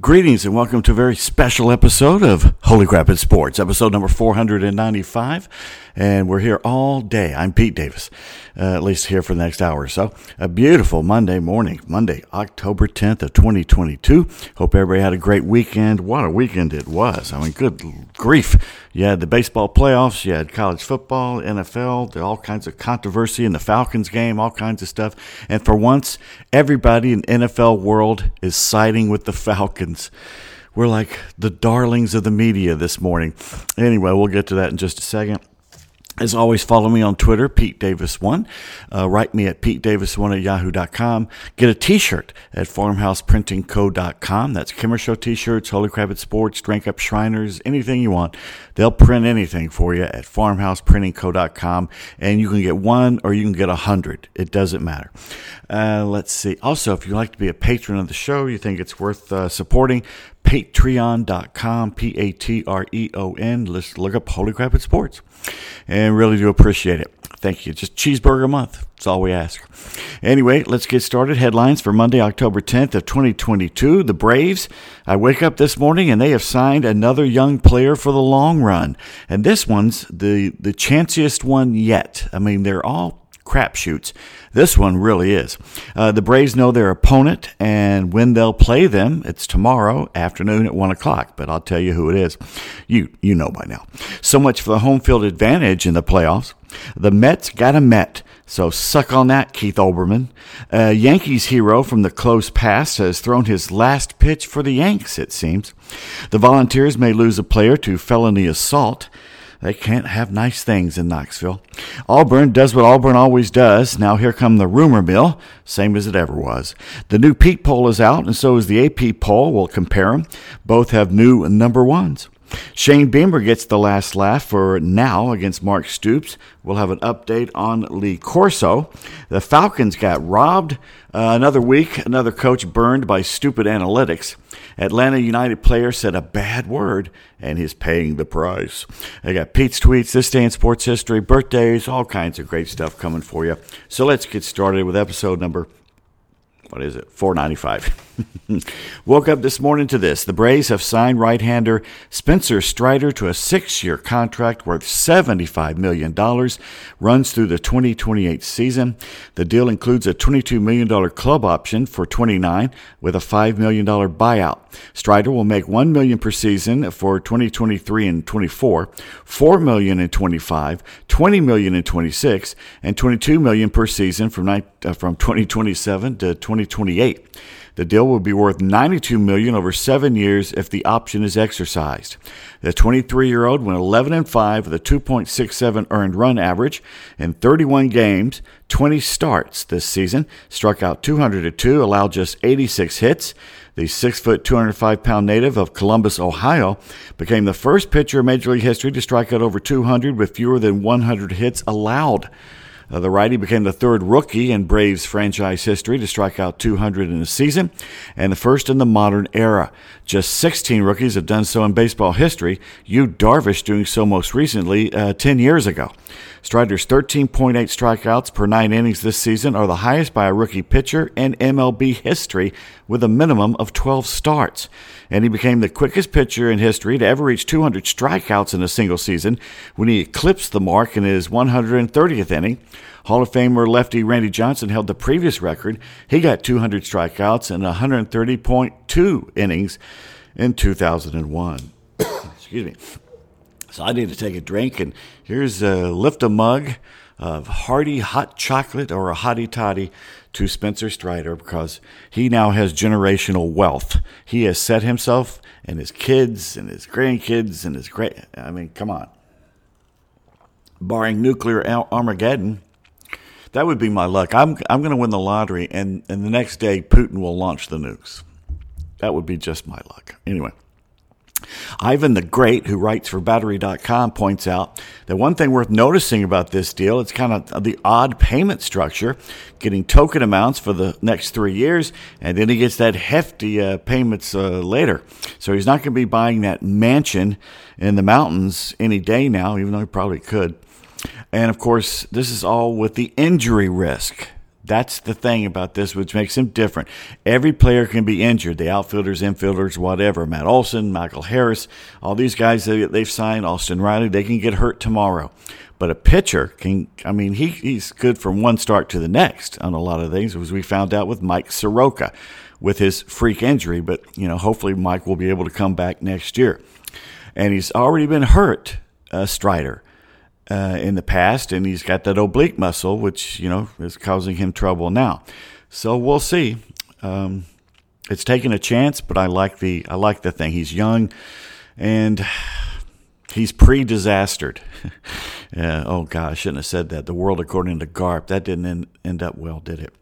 Greetings and welcome to a very special episode of Holy Crap in Sports, episode number 495. And we're here all day. I'm Pete Davis, uh, at least here for the next hour or so. A beautiful Monday morning, Monday, October 10th of 2022. Hope everybody had a great weekend. What a weekend it was. I mean, good grief. You had the baseball playoffs, you had college football, NFL, all kinds of controversy in the Falcons game, all kinds of stuff. And for once, everybody in NFL world is siding with the Falcons. We're like the darlings of the media this morning. Anyway, we'll get to that in just a second. As always, follow me on Twitter, Pete Davis1. Uh, write me at petedavis1 at yahoo.com. Get a t-shirt at farmhouseprintingco.com. That's Kimmer Show t-shirts, Holy Crap at Sports, Drink Up Shriners, anything you want. They'll print anything for you at farmhouseprintingco.com. And you can get one or you can get a hundred. It doesn't matter. Uh, let's see. Also, if you'd like to be a patron of the show, you think it's worth uh, supporting, patreon.com, P A T R E O N. Let's look up Holy Crap at Sports. And really do appreciate it. Thank you. Just cheeseburger a month. That's all we ask. Anyway, let's get started. Headlines for Monday, October 10th of 2022. The Braves. I wake up this morning and they have signed another young player for the long run. And this one's the, the chanciest one yet. I mean, they're all crapshoots. This one really is. Uh, the Braves know their opponent and when they'll play them. It's tomorrow afternoon at one o'clock, but I'll tell you who it is. You you know by now. So much for the home field advantage in the playoffs. The Mets got a Met. So suck on that, Keith Olbermann. Uh, Yankees hero from the close past has thrown his last pitch for the Yanks, it seems. The Volunteers may lose a player to felony assault. They can't have nice things in Knoxville. Auburn does what Auburn always does. Now here come the rumor mill, same as it ever was. The new Pete poll is out, and so is the AP poll. We'll compare them. Both have new number ones. Shane Beamer gets the last laugh for now against Mark Stoops. We'll have an update on Lee Corso. The Falcons got robbed. Uh, another week, another coach burned by stupid analytics. Atlanta United player said a bad word, and he's paying the price. I got Pete's tweets, this day in sports history, birthdays, all kinds of great stuff coming for you. So let's get started with episode number what is it? 495. Woke up this morning to this. The Braves have signed right-hander Spencer Strider to a six-year contract worth $75 million, runs through the 2028 season. The deal includes a $22 million club option for 29 with a $5 million buyout. Strider will make 1 million per season for 2023 and 24, 4 million in 25, $20 million in 26, and 22 million per season from, uh, from 2027 to 2028. The deal will be worth 92 million over 7 years if the option is exercised. The 23-year-old went 11 and 5 with a 2.67 earned run average in 31 games, 20 starts this season, struck out 202, allowed just 86 hits. The 6 foot, 205 pound native of Columbus, Ohio, became the first pitcher in Major League history to strike out over 200 with fewer than 100 hits allowed. Uh, the righty became the third rookie in Braves franchise history to strike out 200 in a season and the first in the modern era. Just 16 rookies have done so in baseball history, Yu Darvish doing so most recently uh, 10 years ago. Strider's 13.8 strikeouts per nine innings this season are the highest by a rookie pitcher in MLB history with a minimum of 12 starts. And he became the quickest pitcher in history to ever reach 200 strikeouts in a single season when he eclipsed the mark in his 130th inning. Hall of Famer lefty Randy Johnson held the previous record. He got 200 strikeouts in 130.2 innings in 2001. Excuse me. So I need to take a drink, and here's a lift a mug of hearty hot chocolate or a hottie toddy to Spencer Strider because he now has generational wealth. He has set himself and his kids and his grandkids and his great. I mean, come on. Barring nuclear Armageddon, that would be my luck. I'm I'm going to win the lottery, and and the next day Putin will launch the nukes. That would be just my luck. Anyway. Ivan the Great, who writes for Battery.com, points out that one thing worth noticing about this deal, it's kind of the odd payment structure, getting token amounts for the next three years, and then he gets that hefty uh, payments uh, later. So he's not going to be buying that mansion in the mountains any day now, even though he probably could. And of course, this is all with the injury risk That's the thing about this, which makes him different. Every player can be injured. The outfielders, infielders, whatever. Matt Olson, Michael Harris, all these guys that they've signed, Austin Riley, they can get hurt tomorrow. But a pitcher can, I mean, he, he's good from one start to the next on a lot of things, as we found out with Mike Soroka with his freak injury. But, you know, hopefully Mike will be able to come back next year. And he's already been hurt, uh, Strider uh, in the past, and he's got that oblique muscle, which you know is causing him trouble now. So we'll see. Um, it's taking a chance, but I like the I like the thing. He's young, and he's pre-disastered. oh God, I shouldn't have said that. The world according to Garp. That didn't end, end up well, did it?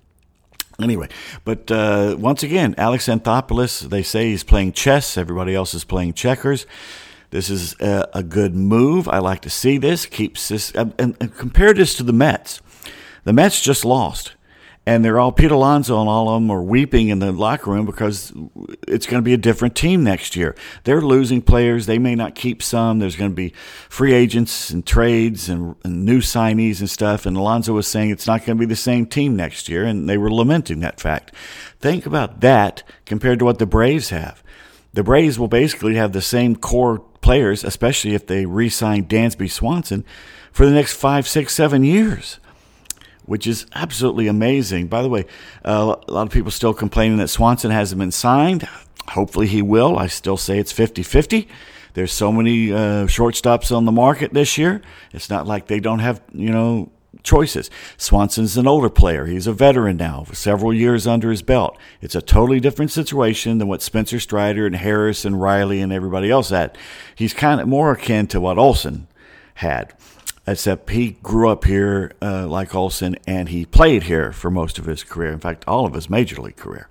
Anyway, but uh, once again, Alex Anthopoulos, they say he's playing chess. Everybody else is playing checkers. This is a, a good move. I like to see this. Keeps this um, and, and compare this to the Mets. The Mets just lost and they're all Pete Alonso and all of them are weeping in the locker room because it's going to be a different team next year. They're losing players. They may not keep some. There's going to be free agents and trades and, and new signees and stuff. And Alonso was saying it's not going to be the same team next year, and they were lamenting that fact. Think about that compared to what the Braves have. The Braves will basically have the same core players, especially if they re sign Dansby Swanson for the next five, six, seven years, which is absolutely amazing. By the way, uh, a lot of people still complaining that Swanson hasn't been signed. Hopefully he will. I still say it's 50 50. There's so many uh, shortstops on the market this year. It's not like they don't have, you know, choices. Swanson's an older player. He's a veteran now, several years under his belt. It's a totally different situation than what Spencer Strider and Harris and Riley and everybody else had. He's kind of more akin to what Olson had, except he grew up here uh, like Olson and he played here for most of his career. In fact, all of his major league career.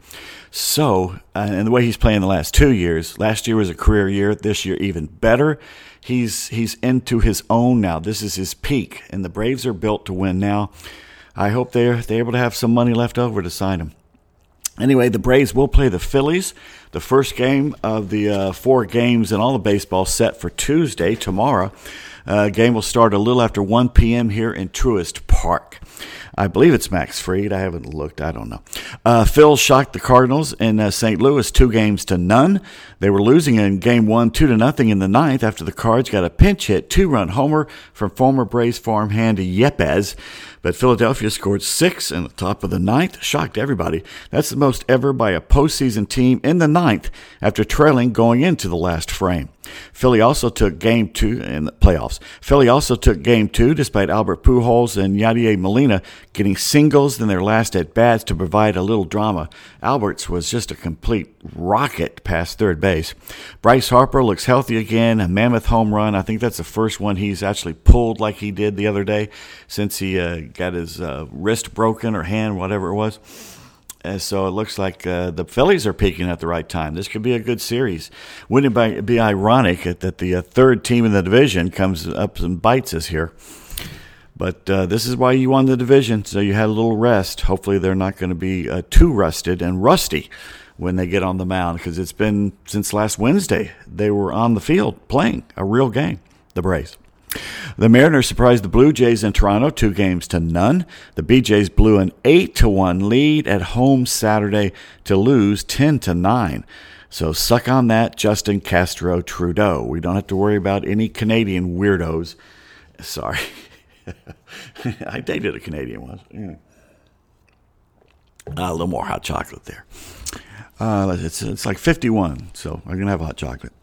So, uh, and the way he's playing the last two years, last year was a career year, this year even better he's he's into his own now. This is his peak, and the Braves are built to win now. I hope they're they're able to have some money left over to sign him. Anyway, the Braves will play the Phillies. The first game of the uh, four games and all the baseball set for Tuesday tomorrow. Uh, game will start a little after 1 p.m. here in Truist Park. I believe it's Max Fried. I haven't looked. I don't know. Uh, Phil shocked the Cardinals in uh, St. Louis two games to none. They were losing in game one, two to nothing in the ninth after the Cards got a pinch hit two run homer from former Braves farmhand Yepez. But Philadelphia scored six in the top of the ninth, shocked everybody. That's the most ever by a postseason team in the ninth after trailing going into the last frame. Philly also took game two in the playoffs. Philly also took game two despite Albert Pujols and Yadier Molina getting singles in their last at bats to provide a little drama. Alberts was just a complete rocket past third base. Bryce Harper looks healthy again, a mammoth home run. I think that's the first one he's actually pulled like he did the other day since he uh, got his uh, wrist broken or hand, whatever it was. And so it looks like uh, the Phillies are peaking at the right time. This could be a good series. Wouldn't it be ironic that the uh, third team in the division comes up and bites us here? But uh, this is why you won the division, so you had a little rest. Hopefully, they're not going to be uh, too rusted and rusty when they get on the mound because it's been since last Wednesday they were on the field playing a real game. The Braves. The Mariners surprised the Blue Jays in Toronto two games to none. The BJs blew an 8 to 1 lead at home Saturday to lose 10 to 9. So suck on that, Justin Castro Trudeau. We don't have to worry about any Canadian weirdos. Sorry. I dated a Canadian once. Yeah. Uh, a little more hot chocolate there. Uh, it's, it's like 51, so I'm going to have hot chocolate.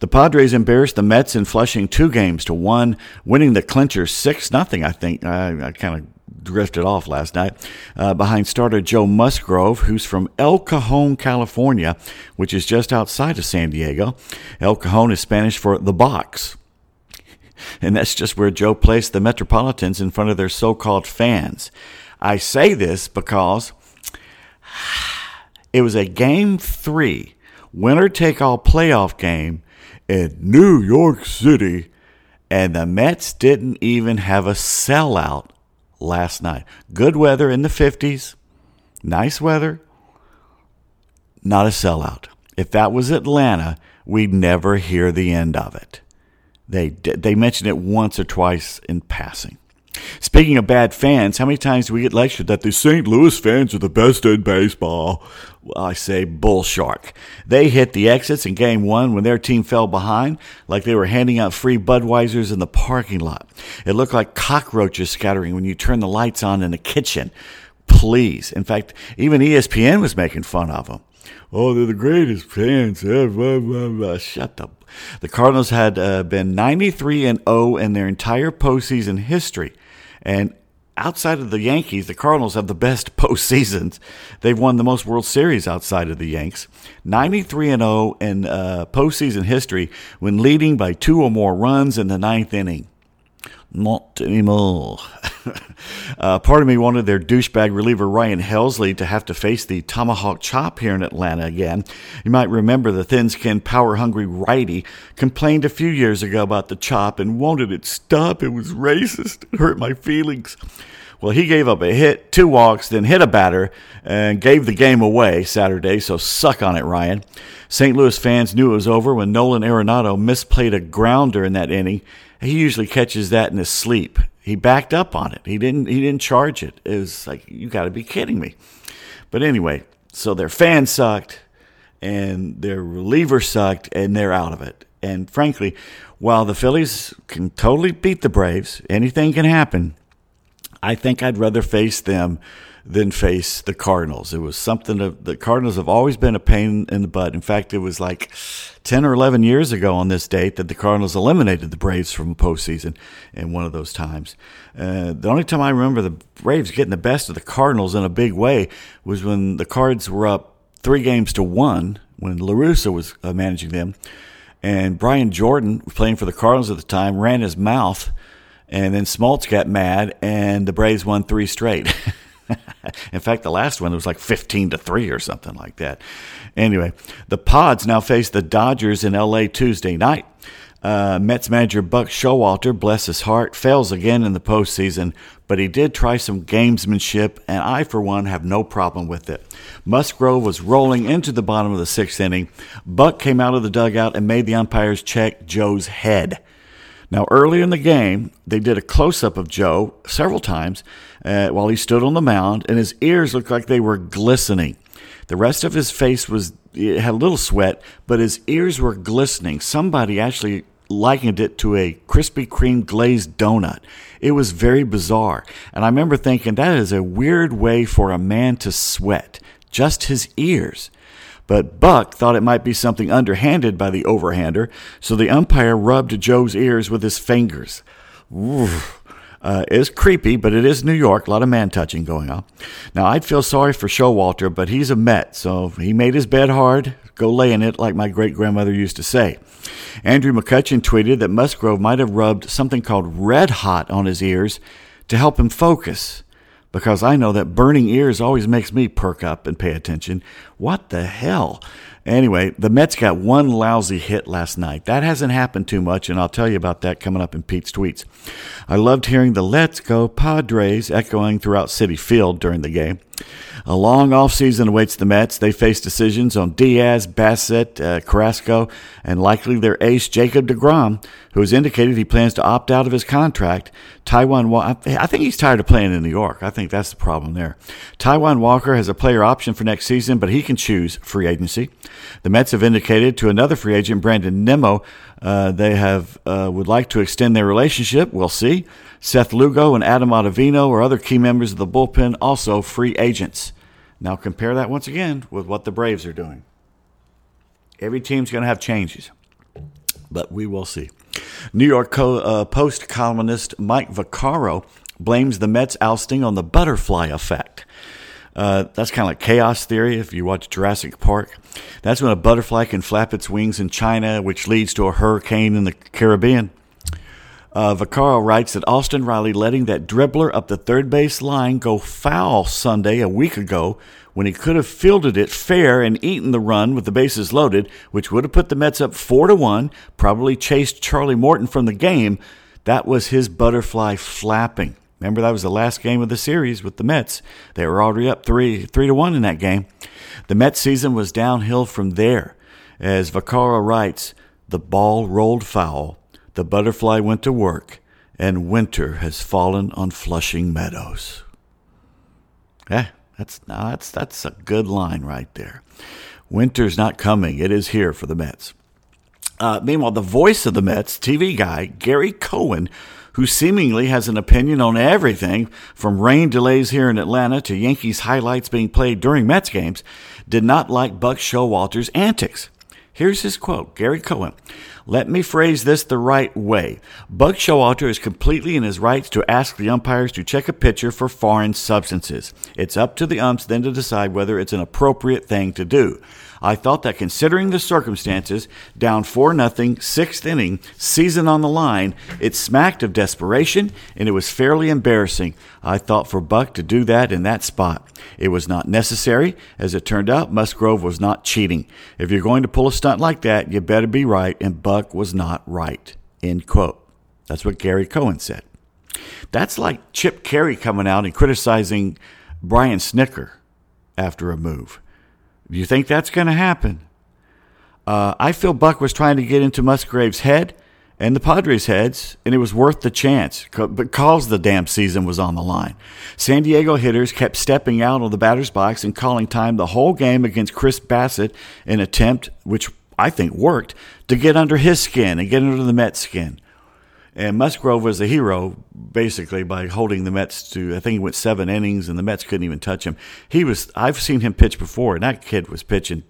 The Padres embarrassed the Mets in Flushing two games to one, winning the clincher 6 nothing. I think I, I kind of drifted off last night uh, behind starter Joe Musgrove, who's from El Cajon, California, which is just outside of San Diego. El Cajon is Spanish for the box. And that's just where Joe placed the Metropolitans in front of their so called fans. I say this because it was a game three winner take all playoff game in New York City, and the Mets didn't even have a sellout last night. Good weather in the 50s, nice weather, not a sellout. If that was Atlanta, we'd never hear the end of it. They they mentioned it once or twice in passing. Speaking of bad fans, how many times do we get lectured that the St. Louis fans are the best in baseball? Well, I say bull shark. They hit the exits in game one when their team fell behind, like they were handing out free Budweisers in the parking lot. It looked like cockroaches scattering when you turn the lights on in the kitchen. Please. In fact, even ESPN was making fun of them. Oh, they're the greatest fans ever. Shut up. The Cardinals had uh, been 93 and 0 in their entire postseason history. And outside of the Yankees, the Cardinals have the best postseasons. They've won the most World Series outside of the Yanks. 93 and 0 in uh, postseason history when leading by two or more runs in the ninth inning. Not anymore. uh, part of me wanted their douchebag reliever Ryan Helsley to have to face the tomahawk chop here in Atlanta again. You might remember the thin skinned, power hungry righty complained a few years ago about the chop and wanted it stop. It was racist. It hurt my feelings. Well, he gave up a hit, two walks, then hit a batter, and gave the game away Saturday, so suck on it, Ryan. St. Louis fans knew it was over when Nolan Arenado misplayed a grounder in that inning he usually catches that in his sleep. He backed up on it. He didn't. He didn't charge it. It was like you got to be kidding me. But anyway, so their fan sucked, and their reliever sucked, and they're out of it. And frankly, while the Phillies can totally beat the Braves, anything can happen. I think I'd rather face them than face the Cardinals. It was something that the Cardinals have always been a pain in the butt. In fact, it was like 10 or 11 years ago on this date that the Cardinals eliminated the Braves from the postseason in one of those times. Uh, the only time I remember the Braves getting the best of the Cardinals in a big way was when the Cards were up three games to one when La Russa was uh, managing them. And Brian Jordan, playing for the Cardinals at the time, ran his mouth. And then Smoltz got mad, and the Braves won three straight. in fact, the last one was like 15 to 3 or something like that. Anyway, the Pods now face the Dodgers in LA Tuesday night. Uh, Mets manager Buck Showalter, bless his heart, fails again in the postseason, but he did try some gamesmanship, and I, for one, have no problem with it. Musgrove was rolling into the bottom of the sixth inning. Buck came out of the dugout and made the umpires check Joe's head. Now, early in the game, they did a close up of Joe several times uh, while he stood on the mound, and his ears looked like they were glistening. The rest of his face was had a little sweat, but his ears were glistening. Somebody actually likened it to a Krispy Kreme glazed donut. It was very bizarre. And I remember thinking that is a weird way for a man to sweat, just his ears. But Buck thought it might be something underhanded by the overhander, so the umpire rubbed Joe's ears with his fingers. Oof. Uh, it's creepy, but it is New York. A lot of man touching going on. Now, I'd feel sorry for Showalter, but he's a Met, so he made his bed hard. Go lay in it, like my great grandmother used to say. Andrew McCutchen tweeted that Musgrove might have rubbed something called red hot on his ears to help him focus because I know that burning ears always makes me perk up and pay attention. What the hell? Anyway, the Mets got one lousy hit last night. That hasn't happened too much, and I'll tell you about that coming up in Pete's tweets. I loved hearing the Let's Go Padres echoing throughout Citi Field during the game. A long offseason awaits the Mets. They face decisions on Diaz, Bassitt, uh, Carrasco, and likely their ace, Jacob DeGrom, who has indicated he plans to opt out of his contract. Taijuan, I think he's tired of playing in New York. I think that's the problem there. Taijuan Walker has a player option for next season, but he can choose free agency. The Mets have indicated to another free agent, Brandon Nimmo, uh, they have uh, would like to extend their relationship. We'll see. Seth Lugo and Adam Ottavino are other key members of the bullpen, also free agents. Now compare that once again with what the Braves are doing. Every team's going to have changes, but we will see. New York Co- uh, Post columnist Mike Vaccaro blames the Mets ousting on the butterfly effect. Uh, that's kind of like chaos theory if you watch Jurassic Park. That's when a butterfly can flap its wings in China, which leads to a hurricane in the Caribbean. Uh, Vaccaro writes that Austin Riley letting that dribbler up the third base line go foul Sunday a week ago when he could have fielded it fair and eaten the run with the bases loaded, which would have put the Mets up four to one, probably chased Charlie Morton from the game. That was his butterfly flapping. Remember that was the last game of the series with the Mets. They were already up three three to one in that game. The Mets season was downhill from there. As Vaccaro writes, the ball rolled foul the butterfly went to work, and winter has fallen on Flushing Meadows. Yeah, that's that's that's a good line right there. Winter's not coming; it is here for the Mets. Uh, meanwhile, the voice of the Mets, TV guy Gary Cohen, who seemingly has an opinion on everything from rain delays here in Atlanta to Yankees highlights being played during Mets games, did not like Buck Showalter's antics. Here's his quote Gary Cohen. Let me phrase this the right way. Buck Showalter is completely in his rights to ask the umpires to check a pitcher for foreign substances. It's up to the umps then to decide whether it's an appropriate thing to do. I thought that considering the circumstances, down 4 nothing, sixth inning, season on the line, it smacked of desperation and it was fairly embarrassing. I thought for Buck to do that in that spot. It was not necessary. As it turned out, Musgrove was not cheating. If you're going to pull a stunt like that, you better be right, and Buck was not right. End quote. That's what Gary Cohen said. That's like Chip Caray coming out and criticizing Brian Snitker after a move. Do you think that's going to happen? Uh, I feel Buck was trying to get into Musgrove's head and the Padres' heads, and it was worth the chance because the damn season was on the line. San Diego hitters kept stepping out of the batter's box and calling time the whole game against Chris Bassitt, an attempt which I think worked to get under his skin and get under the Mets' skin. And Musgrove was a hero, basically, by holding the Mets to, I think he went seven innings and the Mets couldn't even touch him. He was, I've seen him pitch before, and that kid was pitching.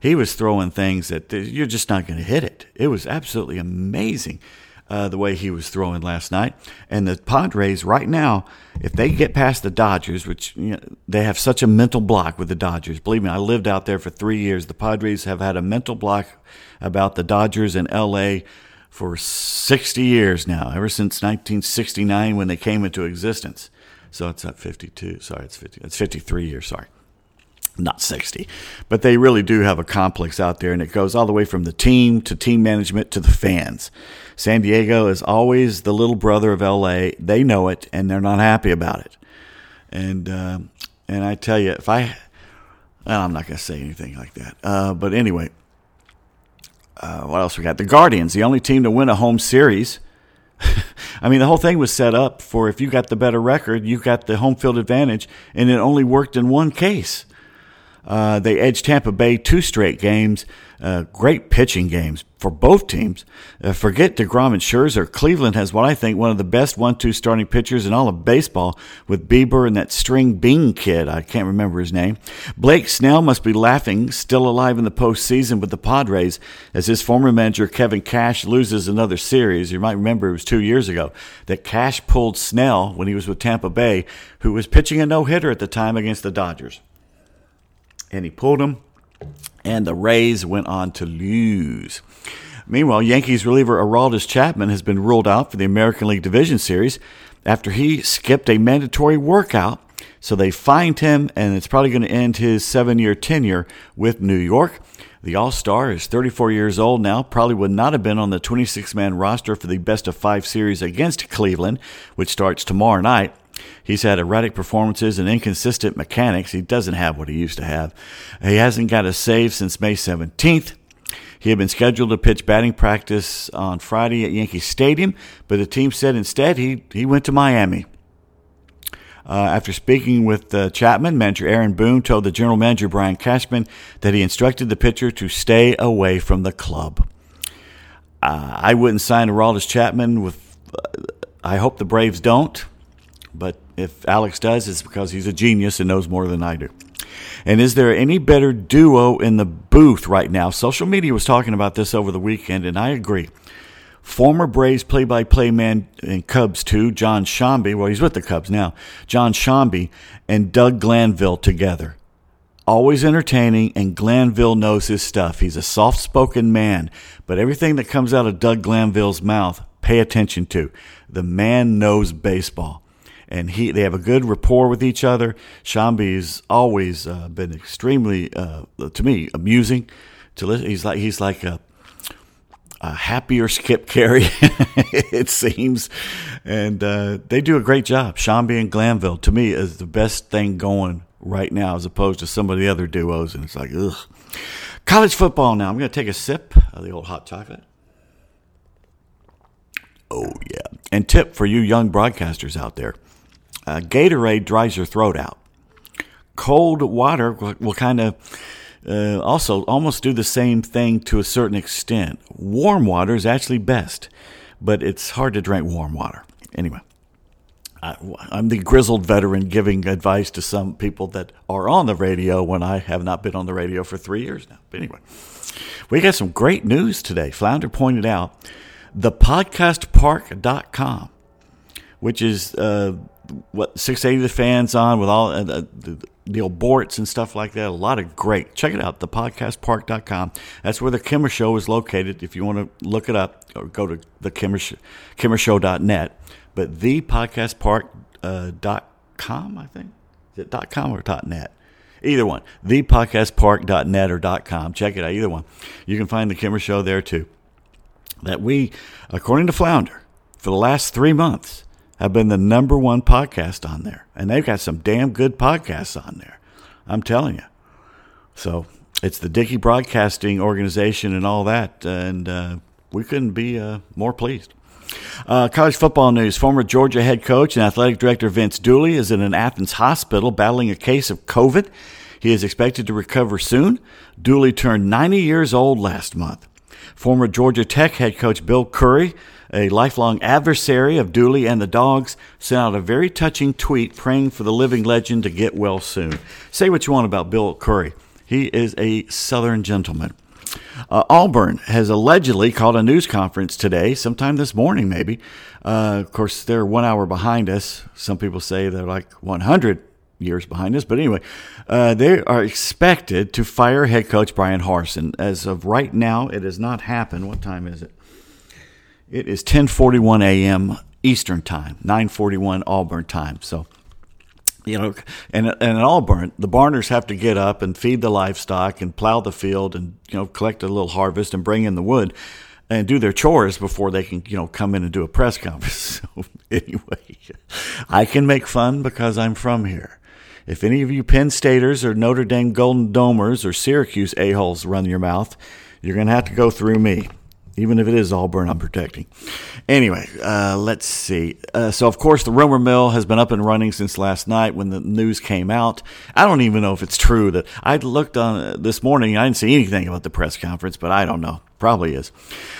He was throwing things that you're just not going to hit it. It was absolutely amazing uh, the way he was throwing last night. And the Padres, right now, if they get past the Dodgers, which you know, they have such a mental block with the Dodgers, believe me, I lived out there for three years. The Padres have had a mental block about the Dodgers in L.A for 60 years now, ever since 1969 when they came into existence. So it's not 52. Sorry, it's 50. It's 53 years. Sorry, not 60. But they really do have a complex out there, and it goes all the way from the team to team management to the fans. San Diego is always the little brother of LA. They know it, and they're not happy about it. And uh, and I tell you, if I, well, I'm not going to say anything like that. Uh, but anyway, uh, what else we got? The Guardians, the only team to win a home series. I mean, the whole thing was set up for if you got the better record, you got the home field advantage, and it only worked in one case. Uh, they edged Tampa Bay two straight games. Uh, great pitching games for both teams. Uh, forget DeGrom and Scherzer. Cleveland has what I think one of the best one-two starting pitchers in all of baseball with Bieber and that string bean kid. I can't remember his name. Blake Snell must be laughing, still alive in the postseason with the Padres, as his former manager Kevin Cash loses another series. You might remember it was two years ago that Cash pulled Snell when he was with Tampa Bay, who was pitching a no-hitter at the time against the Dodgers and he pulled him, and the Rays went on to lose. Meanwhile, Yankees reliever Aroldis Chapman has been ruled out for the American League Division Series after he skipped a mandatory workout. So they fined him, and it's probably going to end his seven year tenure with New York. The All Star is 34 years old now, probably would not have been on the 26 man roster for the best of five series against Cleveland, which starts tomorrow night. He's had erratic performances and inconsistent mechanics. He doesn't have what he used to have. He hasn't got a save since May 17th. He had been scheduled to pitch batting practice on Friday at Yankee Stadium, but the team said instead he, he went to Miami. Uh, after speaking with uh, Chapman, manager Aaron Boone told the general manager Brian Cashman that he instructed the pitcher to stay away from the club. Uh, I wouldn't sign Aroldis Chapman with. Uh, I hope the Braves don't. But if Alex does, it's because he's a genius and knows more than I do. And is there any better duo in the booth right now? Social media was talking about this over the weekend, and I agree. Former Braves play by play man in Cubs, too, Jon Sciambi, well, he's with the Cubs now, Jon Sciambi and Doug Glanville together. Always entertaining, and Glanville knows his stuff. He's a soft spoken man, but everything that comes out of Doug Glanville's mouth, pay attention to. The man knows baseball and he they have a good rapport with each other. Sciambi's always uh, been extremely, uh, to me, amusing to listen. He's like he's like a, a happier Skip Caray, it seems, and uh, they do a great job. Sciambi and Glanville, to me, is the best thing going right now, as opposed to some of the other duos. And it's like, ugh. College football now. I'm going to take a sip of the old hot chocolate. Oh, yeah. And tip for you young broadcasters out there uh, Gatorade dries your throat out. Cold water will, will kind of uh, also almost do the same thing to a certain extent. Warm water is actually best, but it's hard to drink warm water. Anyway, I, I'm the grizzled veteran giving advice to some people that are on the radio when I have not been on the radio for three years now. But anyway, we got some great news today. Flounder pointed out the podcastpark.com, which is uh, what 680 the fans on with all uh, the, Neal Boortz and stuff like that. A lot of great. Check it out, thepodcastpark.com. That's where the Kimmer Show is located. If you want to look it up, or go to the Kimmer, kimmershow.net. But thepodcastpark.com, uh, I think. Is it dot .com or dot .net? Either one. Thepodcastpark.net or dot .com. Check it out, either one. You can find the Kimmer Show there too. That we, according to Flounder, for the last three months, have been the number one podcast on there. And they've got some damn good podcasts on there. I'm telling you. So it's the Dickey Broadcasting Organization and all that. And uh, we couldn't be uh, more pleased. Uh, college football news. Former Georgia head coach and athletic director Vince Dooley is in an Athens hospital battling a case of COVID. He is expected to recover soon. Dooley turned 90 years old last month. Former Georgia Tech head coach Bill Curry a lifelong adversary of Dooley and the dogs, sent out a very touching tweet praying for the living legend to get well soon. Say what you want about Bill Curry. He is a Southern gentleman. Uh, Auburn has allegedly called a news conference today, sometime this morning, maybe. Uh, of course, they're one hour behind us. Some people say they're like 100 years behind us. But anyway, uh, they are expected to fire head coach Brian Harsin. As of right now, it has not happened. What time is it? It is 10:41 a.m. Eastern Time, 9:41 Auburn time. So, you know, and and in Auburn, the barners have to get up and feed the livestock and plow the field and you know collect a little harvest and bring in the wood and do their chores before they can you know come in and do a press conference. So anyway, I can make fun because I'm from here. If any of you Penn Staters or Notre Dame Golden Domers or Syracuse a-holes run your mouth, you're going to have to go through me even if it is Auburn I'm protecting. Anyway, uh, let's see. Uh, so, of course, the rumor mill has been up and running since last night when the news came out. I don't even know if it's true that I looked on uh, this morning. I didn't see anything about the press conference, but I don't know. Probably is.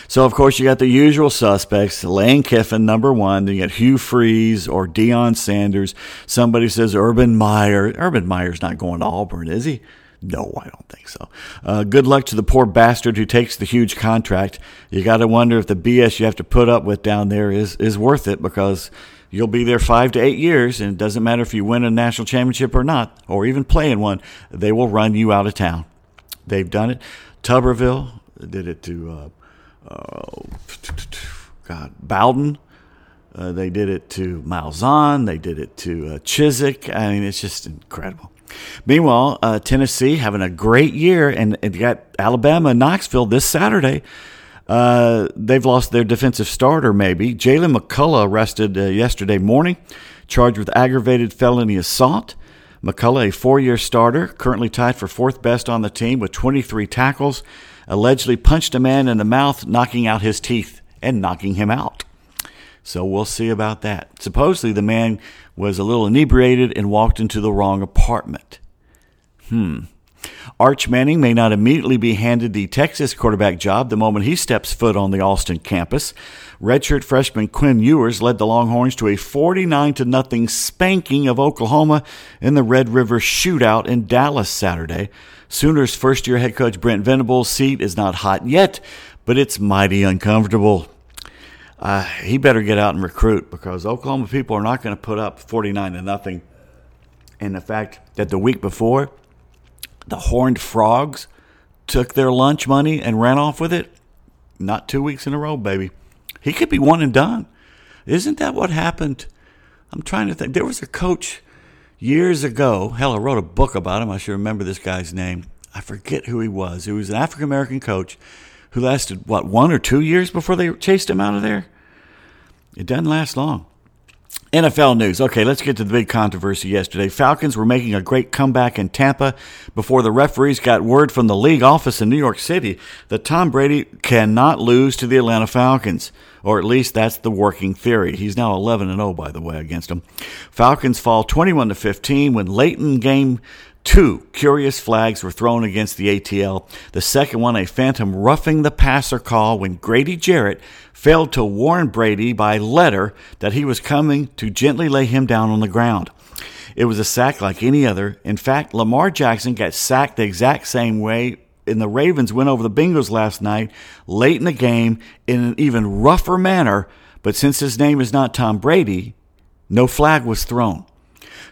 So, of course, you got the usual suspects Lane Kiffin, number one. Then you got Hugh Freeze or Deion Sanders. Somebody says Urban Meyer. Urban Meyer's not going to Auburn, is he? No, I don't think so. Uh, good luck to the poor bastard who takes the huge contract. You got to wonder if the BS you have to put up with down there is, is worth it because you'll be there five to eight years, and it doesn't matter if you win a national championship or not, or even play in one, they will run you out of town. They've done it. Tuberville did it to, uh, uh, God, Bowden. Uh, they did it to Malzahn. They did it to uh, Chizik. I mean, it's just incredible. Meanwhile, uh, Tennessee having a great year, and it got Alabama and Knoxville this Saturday. Uh, they've lost their defensive starter, maybe. Jaylen McCollough arrested uh, yesterday morning, charged with aggravated felony assault. McCullough, a four year starter, currently tied for fourth best on the team with 23 tackles, allegedly punched a man in the mouth, knocking out his teeth and knocking him out. So we'll see about that. Supposedly, the man was a little inebriated and walked into the wrong apartment. Hmm. Arch Manning may not immediately be handed the Texas quarterback job the moment he steps foot on the Austin campus. Redshirt freshman Quinn Ewers led the Longhorns to a 49 to nothing spanking of Oklahoma in the Red River shootout in Dallas Saturday. Sooners first year head coach Brent Venables' seat is not hot yet, but it's mighty uncomfortable uh, he better get out and recruit because Oklahoma people are not going to put up 49 to nothing. And the fact that the week before, the Horned Frogs took their lunch money and ran off with it, not two weeks in a row, baby. He could be one and done. Isn't that what happened? I'm trying to think. There was a coach years ago. Hell, I wrote a book about him. I should remember this guy's name. I forget who he was. He was an African American coach who lasted, what, one or two years before they chased him out of there? It doesn't last long. NFL news. Okay, let's get to the big controversy yesterday. Falcons were making a great comeback in Tampa before the referees got word from the league office in New York City that Tom Brady cannot lose to the Atlanta Falcons, or at least that's the working theory. He's now 11 and 0 by the way against them. Falcons fall 21 to 15 when late in game Two curious flags were thrown against the ATL. The second one, a phantom roughing the passer call when Grady Jarrett failed to warn Brady by letter that he was coming to gently lay him down on the ground. It was a sack like any other. In fact, Lamar Jackson got sacked the exact same way and the Ravens went over the Bengals last night, late in the game, in an even rougher manner. But since his name is not Tom Brady, no flag was thrown.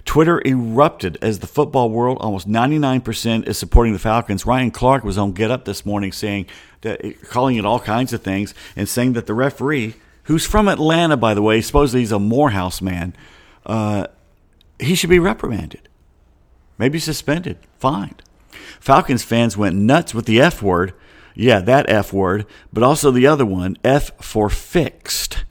Twitter erupted as the football world, almost 99%, is supporting the Falcons. Ryan Clark was on Get Up this morning saying that, calling it all kinds of things and saying that the referee, who's from Atlanta, by the way, supposedly he's a Morehouse man, uh, he should be reprimanded, maybe suspended, fined. Falcons fans went nuts with the F word. Yeah, that F word, but also the other one, F for fixed.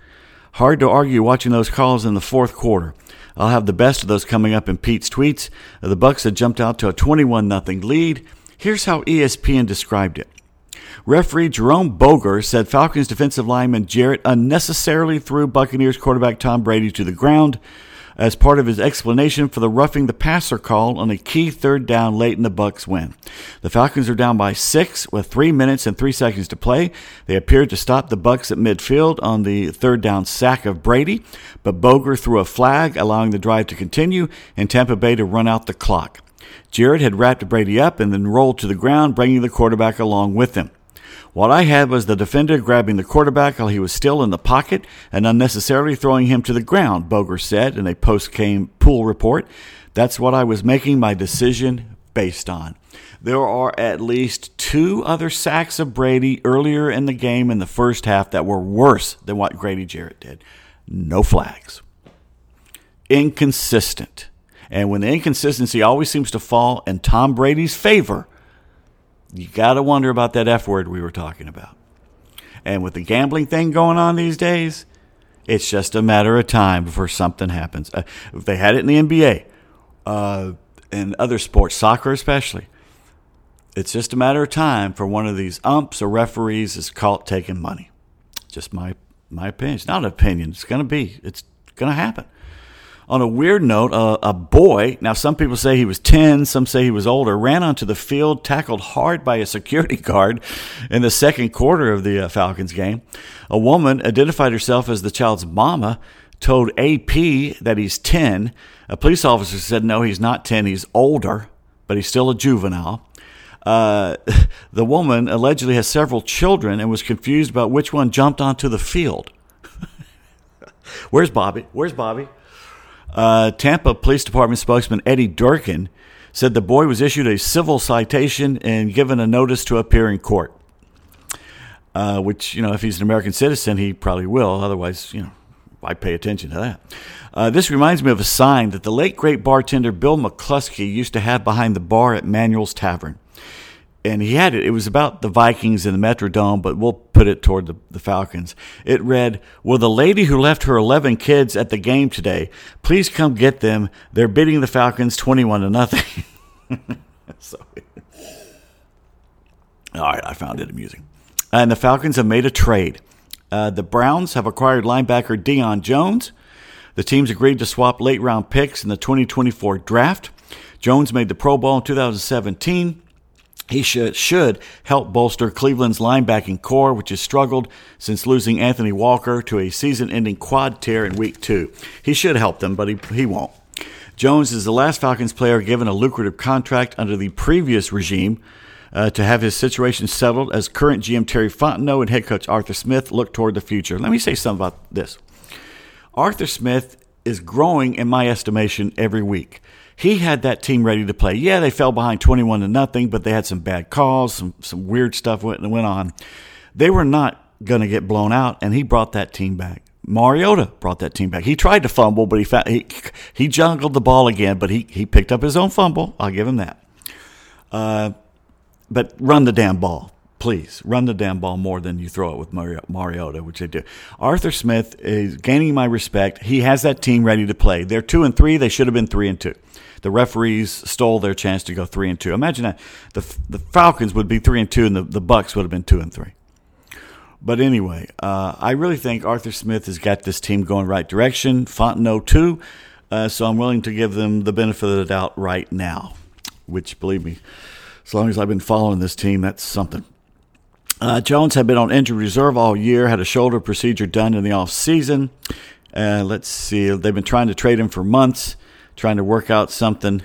Hard to argue watching those calls in the fourth quarter. I'll have the best of those coming up in Pete's tweets. Uh, the Bucks had jumped out to a 21 0 lead. Here's how ESPN described it. Referee Jerome Boger said Falcons defensive lineman Jarrett unnecessarily threw Buccaneers quarterback Tom Brady to the ground as part of his explanation for the roughing the passer call on a key third down late in the Bucks win. The Falcons are down by 6 with 3 minutes and 3 seconds to play. They appeared to stop the Bucks at midfield on the third down sack of Brady, but Boger threw a flag allowing the drive to continue and Tampa Bay to run out the clock. Jarrett had wrapped Brady up and then rolled to the ground, bringing the quarterback along with him. What I had was the defender grabbing the quarterback while he was still in the pocket and unnecessarily throwing him to the ground, Boger said in a post game pool report. That's what I was making my decision based on. There are at least two other sacks of Brady earlier in the game in the first half that were worse than what Grady Jarrett did. No flags. Inconsistent. And when the inconsistency always seems to fall in Tom Brady's favor, you got to wonder about that F word we were talking about. And with the gambling thing going on these days, it's just a matter of time before something happens. Uh, if they had it in the NBA uh, and other sports, soccer especially, it's just a matter of time for one of these umps or referees is caught taking money. Just my my opinion. It's not an opinion. It's going to be. It's going to happen. On a weird note, a boy, now some people say he was 10, some say he was older, ran onto the field, tackled hard by a security guard in the second quarter of the uh, Falcons game. A woman identified herself as the child's mama, told AP that he's 10. A police officer said, no, he's not 10, he's older, but he's still a juvenile. Uh, the woman allegedly has several children and was confused about which one jumped onto the field. Where's Bobby? Where's Bobby? Uh, Tampa Police Department spokesman Eddie Durkin said the boy was issued a civil citation and given a notice to appear in court. Uh, which, you know, if he's an American citizen, he probably will. Otherwise, you know, I pay attention to that. Uh, this reminds me of a sign that the late great bartender Bill McCluskey used to have behind the bar at Manuel's Tavern and he had it. It was about the Vikings and the Metrodome, but we'll put it toward the, the Falcons. It read, Will the lady who left her 11 kids at the game today please come get them? They're beating the Falcons 21 to nothing. so, all right, I found it amusing. And the Falcons have made a trade. Uh, the Browns have acquired linebacker Deion Jones. The teams agreed to swap late round picks in the 2024 draft. Jones made the Pro Bowl in 2017. He should, should help bolster Cleveland's linebacking corps, which has struggled since losing Anthony Walker to a season ending quad tear in week two. He should help them, but he, he won't. Jones is the last Falcons player given a lucrative contract under the previous regime uh, to have his situation settled as current GM Terry Fontenot and head coach Arthur Smith look toward the future. Let me say something about this. Arthur Smith is growing, in my estimation, every week he had that team ready to play. Yeah, they fell behind 21 to nothing, but they had some bad calls, some, some weird stuff went, went on. They were not going to get blown out, and he brought that team back. Mariota brought that team back. He tried to fumble, but he found, he he jungled the ball again, but he he picked up his own fumble. I'll give him that. Uh, but run the damn ball please run the damn ball more than you throw it with Mariota, which they do. Arthur Smith is gaining my respect. He has that team ready to play. They're two and three. They should have been three and two. The referees stole their chance to go three and two. Imagine that the the Falcons would be three and two, and the the Bucks would have been two and three. But anyway, uh, I really think Arthur Smith has got this team going right direction. Fontenot too. Uh, so I'm willing to give them the benefit of the doubt right now, which, believe me, as long as I've been following this team, that's something. Uh, Jones had been on injured reserve all year, had a shoulder procedure done in the off season. Uh, let's see, they've been trying to trade him for months, trying to work out something.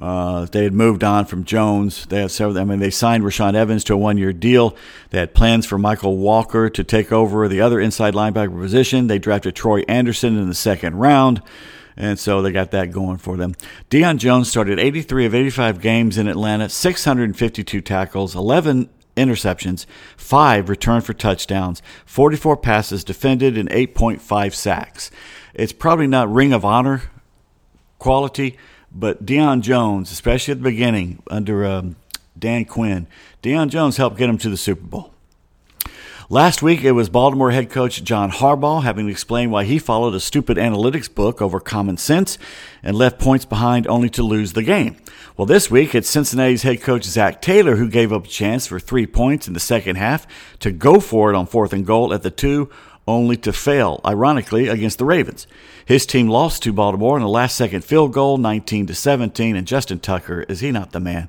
Uh, they had moved on from Jones. They had several. I mean, they signed Rashaan Evans to a one-year deal. They had plans for Mykal Walker to take over the other inside linebacker position. They drafted Troy Andersen in the second round. And so they got that going for them. Deion Jones started 83 of 85 games in Atlanta, 652 tackles, 11 interceptions, 5 returned for touchdowns, 44 passes defended, and 8.5 sacks. It's probably not ring of honor quality, but Deion Jones, especially at the beginning under um, Dan Quinn, Deion Jones helped get him to the Super Bowl. Last week, it was Baltimore head coach John Harbaugh having to explain why he followed a stupid analytics book over common sense and left points behind only to lose the game. Well, this week, it's Cincinnati's head coach Zac Taylor who gave up a chance for three points in the second half to go for it on fourth and goal at the two, only to fail, ironically, against the Ravens. His team lost to Baltimore in a last second field goal, 19 to 17, and Justin Tucker, is he not the man?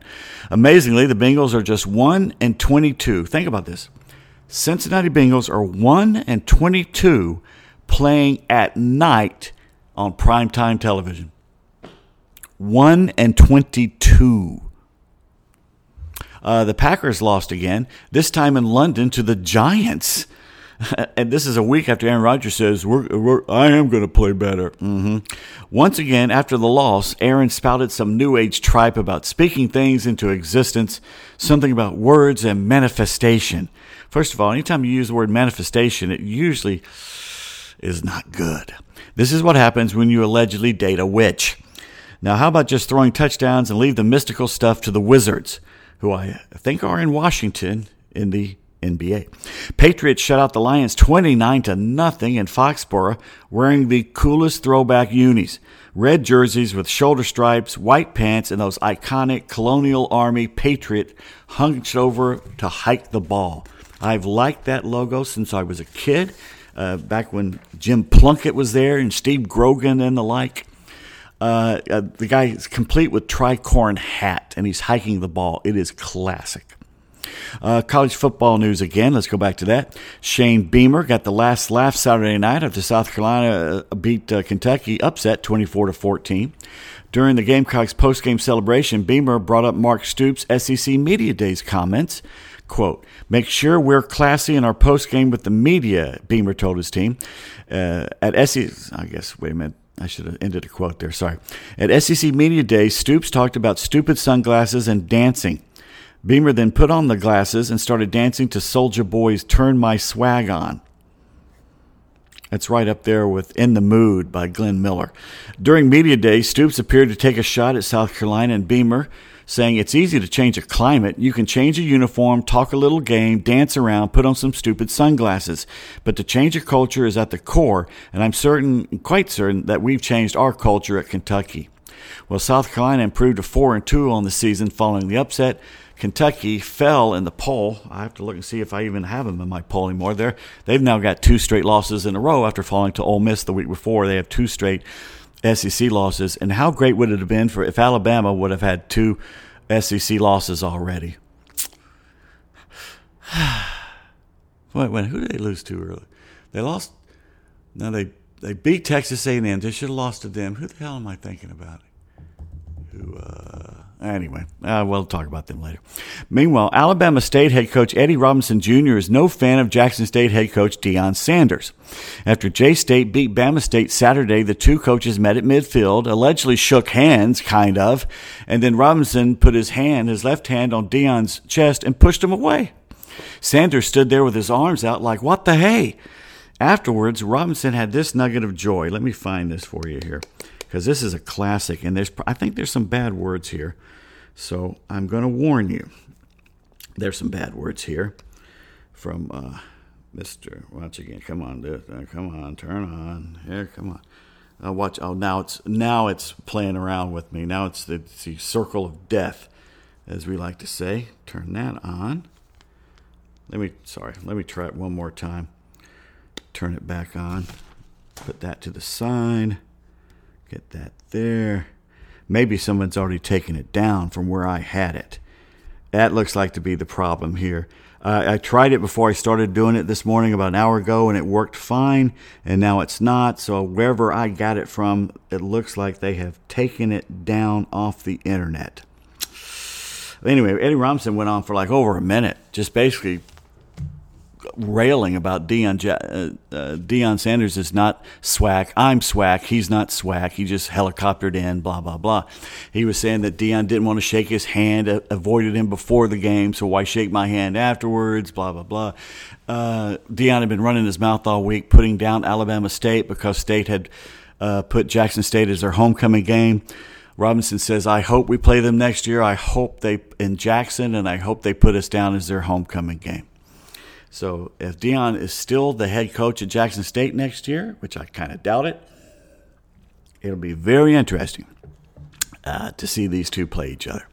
Amazingly, the Bengals are just 1 and 22. Think about this. Cincinnati Bengals are 1 and 22 playing at night on primetime television. 1 and 22. Uh, the Packers lost again, this time in London to the Giants. and this is a week after Aaron Rodgers says, we're, we're, I am going to play better. Mm-hmm. Once again, after the loss, Aaron spouted some New Age tripe about speaking things into existence, something about words and manifestation. First of all, anytime you use the word manifestation, it usually is not good. This is what happens when you allegedly date a witch. Now, how about just throwing touchdowns and leave the mystical stuff to the Wizards, who I think are in Washington in the NBA. Patriots shut out the Lions 29 to nothing in Foxborough wearing the coolest throwback unis. Red jerseys with shoulder stripes, white pants, and those iconic Colonial Army Patriot hunched over to hike the ball. I've liked that logo since I was a kid, uh, back when Jim Plunkett was there and Steve Grogan and the like. Uh, uh, the guy is complete with tricorn hat and he's hiking the ball. It is classic. Uh, college football news again. Let's go back to that. Shane Beamer got the last laugh Saturday night after South Carolina uh, beat uh, Kentucky upset 24 to 14. During the Gamecocks post-game celebration, Beamer brought up Mark Stoops' SEC Media Days comments Quote, make sure we're classy in our post game with the media, Beamer told his team. Uh, at SEC, I guess, wait a minute. I should have ended a quote there. Sorry. At SEC Media Day, Stoops talked about stupid sunglasses and dancing. Beamer then put on the glasses and started dancing to Soulja Boy's Turn My Swag On. That's right up there with In the Mood by Glenn Miller. During Media Day, Stoops appeared to take a shot at South Carolina and Beamer saying it's easy to change a climate. You can change a uniform, talk a little game, dance around, put on some stupid sunglasses. But to change a culture is at the core, and I'm certain, quite certain, that we've changed our culture at Kentucky. Well, South Carolina improved to 4 and 2 on the season following the upset. Kentucky fell in the poll. I have to look and see if I even have them in my poll anymore. There, they've now got two straight losses in a row after falling to Ole Miss the week before. They have two straight SEC losses, and how great would it have been for if Alabama would have had two SEC losses already? wait, wait, who did they lose to early? They lost. No, they they beat Texas A&M. They should have lost to them. Who the hell am I thinking about? Who? Uh, Anyway, uh, we'll talk about them later. Meanwhile, Alabama State head coach Eddie Robinson Jr. is no fan of Jackson State head coach Deion Sanders. After J State beat Bama State Saturday, the two coaches met at midfield, allegedly shook hands, kind of, and then Robinson put his hand, his left hand, on Deion's chest and pushed him away. Sanders stood there with his arms out, like, what the hey? Afterwards, Robinson had this nugget of joy. Let me find this for you here because this is a classic, and there's I think there's some bad words here, so I'm going to warn you. There's some bad words here. from uh, Mr. Watch again. Come on, dude. Uh, come on, turn on. Here, come on. Uh, watch. Oh, now it's now it's playing around with me. Now it's the, it's the circle of death, as we like to say. Turn that on. Let me. Sorry. Let me try it one more time. Turn it back on. Put that to the side. Get that there. Maybe someone's already taken it down from where I had it. That looks like to be the problem here. Uh, I tried it before I started doing it this morning about an hour ago and it worked fine, and now it's not. So, wherever I got it from, it looks like they have taken it down off the internet. Anyway, Eddie Robinson went on for like over a minute, just basically railing about Deion uh, uh, Deion Sanders is not SWAC. I'm SWAC. He's not SWAC. He just helicoptered in. Blah blah blah. He was saying that Deion didn't want to shake his hand, uh, avoided him before the game, so why shake my hand afterwards? Blah blah blah. Uh, Deion had been running his mouth all week, putting down Alabama State because State had uh, put Jackson State as their homecoming game. Robinson says, "I hope we play them next year. I hope they in Jackson, and I hope they put us down as their homecoming game." So if Deion is still the head coach at Jackson State next year, which I kind of doubt it, it'll be very interesting uh, to see these two play each other.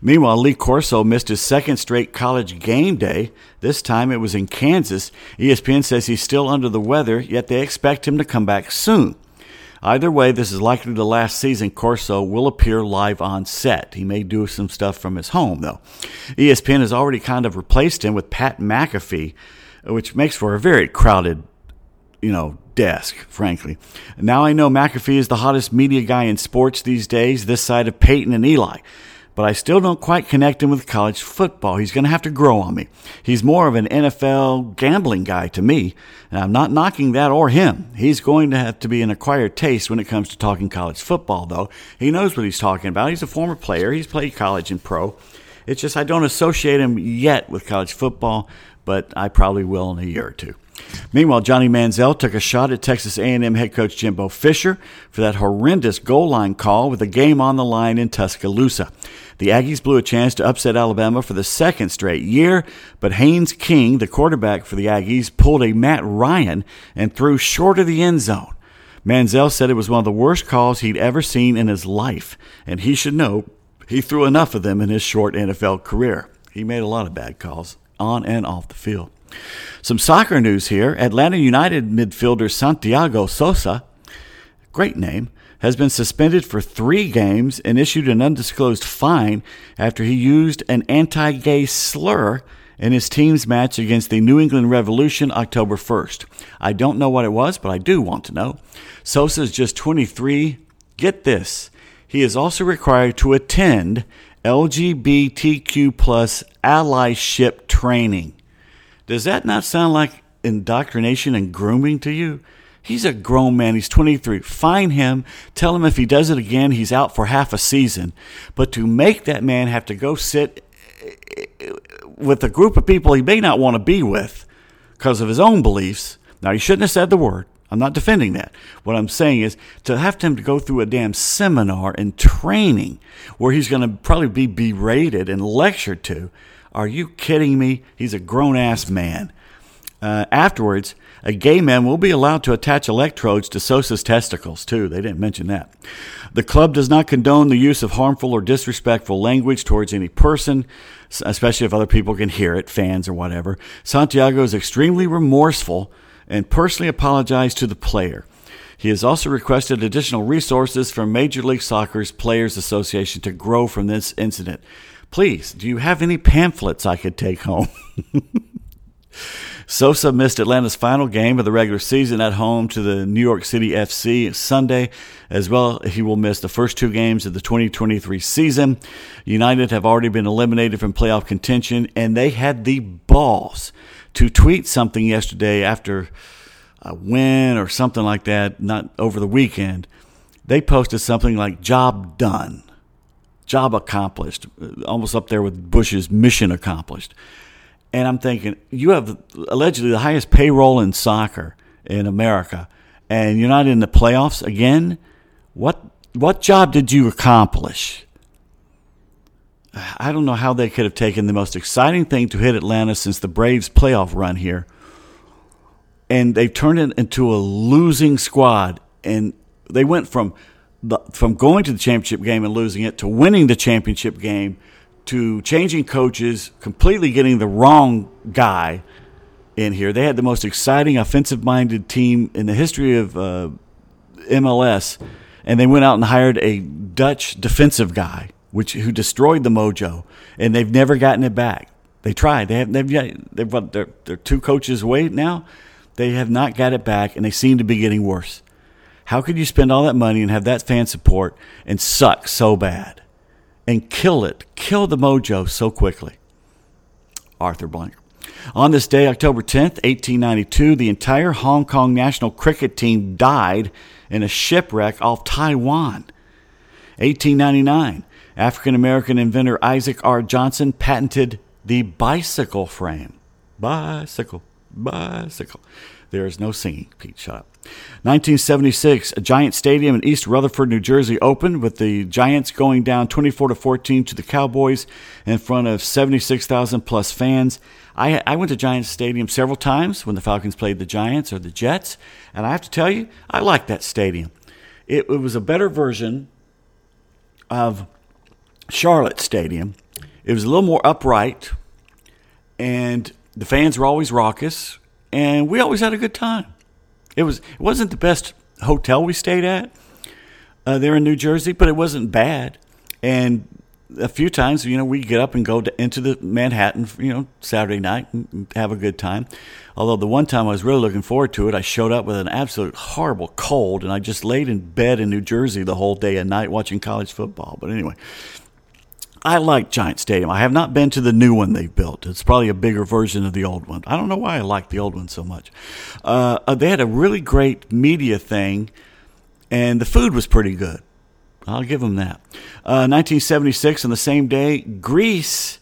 Meanwhile, Lee Corso missed his second straight college game day. This time it was in Kansas. ESPN says he's still under the weather, yet they expect him to come back soon. Either way, this is likely the last season Corso will appear live on set. He may do some stuff from his home, though. ESPN has already kind of replaced him with Pat McAfee, which makes for a very crowded, you know, desk, frankly. Now I know McAfee is the hottest media guy in sports these days, this side of Peyton and Eli but I still don't quite connect him with college football. He's going to have to grow on me. He's more of an NFL gambling guy to me, and I'm not knocking that or him. He's going to have to be an acquired taste when it comes to talking college football, though. He knows what he's talking about. He's a former player, he's played college and pro. It's just I don't associate him yet with college football, but I probably will in a year or two. Meanwhile, Johnny Manziel took a shot at Texas A&M head coach Jimbo Fisher for that horrendous goal line call with the game on the line in Tuscaloosa. The Aggies blew a chance to upset Alabama for the second straight year, but Haynes King, the quarterback for the Aggies, pulled a Matt Ryan and threw short of the end zone. Manziel said it was one of the worst calls he'd ever seen in his life, and he should know he threw enough of them in his short NFL career. He made a lot of bad calls on and off the field. Some soccer news here. Atlanta United midfielder Santiago Sosa, great name, has been suspended for three games and issued an undisclosed fine after he used an anti gay slur in his team's match against the New England Revolution October 1st. I don't know what it was, but I do want to know. Sosa is just 23. Get this. He is also required to attend LGBTQ plus allyship training. Does that not sound like indoctrination and grooming to you? He's a grown man. He's 23. Fine him. Tell him if he does it again, he's out for half a season. But to make that man have to go sit eh, with a group of people he may not want to be with because of his own beliefs. Now, he shouldn't have said the word. I'm not defending that. What I'm saying is to have him to go through a damn seminar and training where he's going to probably be berated and lectured to. Are you kidding me? He's a grown ass man. Uh, afterwards, a gay man will be allowed to attach electrodes to Sosa's testicles, too. They didn't mention that. The club does not condone the use of harmful or disrespectful language towards any person, especially if other people can hear it, fans or whatever. Santiago is extremely remorseful and personally apologized to the player. He has also requested additional resources from Major League Soccer's Players Association to grow from this incident. Please, do you have any pamphlets I could take home? Sosa missed Atlanta's final game of the regular season at home to the New York City FC Sunday. As well, he will miss the first two games of the 2023 season. United have already been eliminated from playoff contention, and they had the balls to tweet something yesterday after a win or something like that, not over the weekend. They posted something like job done, job accomplished, uh, almost up there with Bush's mission accomplished. And I'm thinking, you have allegedly the highest payroll in soccer in America, and you're not in the playoffs again. What what job did you accomplish? I don't know how they could have taken the most exciting thing to hit Atlanta since the Braves playoff run here, and they've turned it into a losing squad. And they went from the, from going to the championship game and losing it to winning the championship game to changing coaches, completely getting the wrong guy in here. They had the most exciting offensive minded team in the history of uh, MLS, and they went out and hired a Dutch defensive guy, which who destroyed the mojo, and they've never gotten it back. They tried. They have. They've. They've. They're, they're two coaches away now. They have not got it back, and they seem to be getting worse. How could you spend all that money and have that fan support and suck so bad? and kill it, kill the mojo so quickly. Arthur Blank. On this day, October 10th, 1892, the entire Hong Kong national cricket team died in a shipwreck off Taiwan. 1899, African American inventor Isaac R. Johnson patented the bicycle frame. Bicycle, bicycle. There is no singing, Pete. Shut up. 1976, a Giant Stadium in East Rutherford, New Jersey opened with the Giants going down 24 to 14 to the Cowboys in front of 76,000 plus fans. I, I went to Giants Stadium several times when the Falcons played the Giants or the Jets, and I have to tell you, I liked that stadium. It, it was a better version of Charlotte Stadium. It was a little more upright, and the fans were always raucous, and we always had a good time. It was it wasn't the best hotel we stayed at uh, there in New Jersey, but it wasn't bad. And a few times, you know, we get up and go to, into the Manhattan, you know, Saturday night and have a good time. Although the one time I was really looking forward to it, I showed up with an absolute horrible cold, and I just laid in bed in New Jersey the whole day and night watching college football. But anyway, I like Giant Stadium. I have not been to the new one they've built. It's probably a bigger version of the old one. I don't know why I like the old one so much. Uh, uh, they had a really great media thing, and the food was pretty good. I'll give them that. Uh, 1976, on the same day, Greece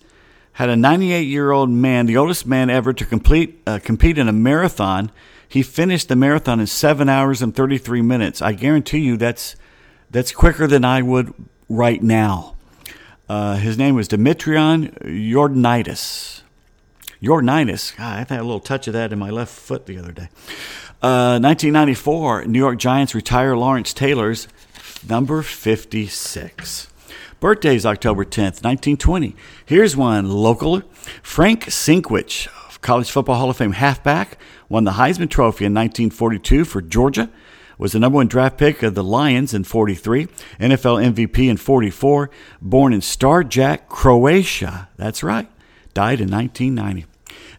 had a 98 year old man, the oldest man ever to complete uh, compete in a marathon. He finished the marathon in seven hours and 33 minutes. I guarantee you that's that's quicker than I would right now. Uh, his name was Dimitrion Jordanidis. Jordanidis. God, I had a little touch of that in my left foot the other day. Uh, 1994, New York Giants retire Lawrence Taylor's number 56. Birthdays October 10th, 1920. Here's one local. Frank Sinkwich, College Football Hall of Fame halfback, won the Heisman Trophy in 1942 for Georgia was the number one draft pick of the Lions in 43, NFL MVP in 44, born in Starjak, Croatia. That's right. Died in 1990.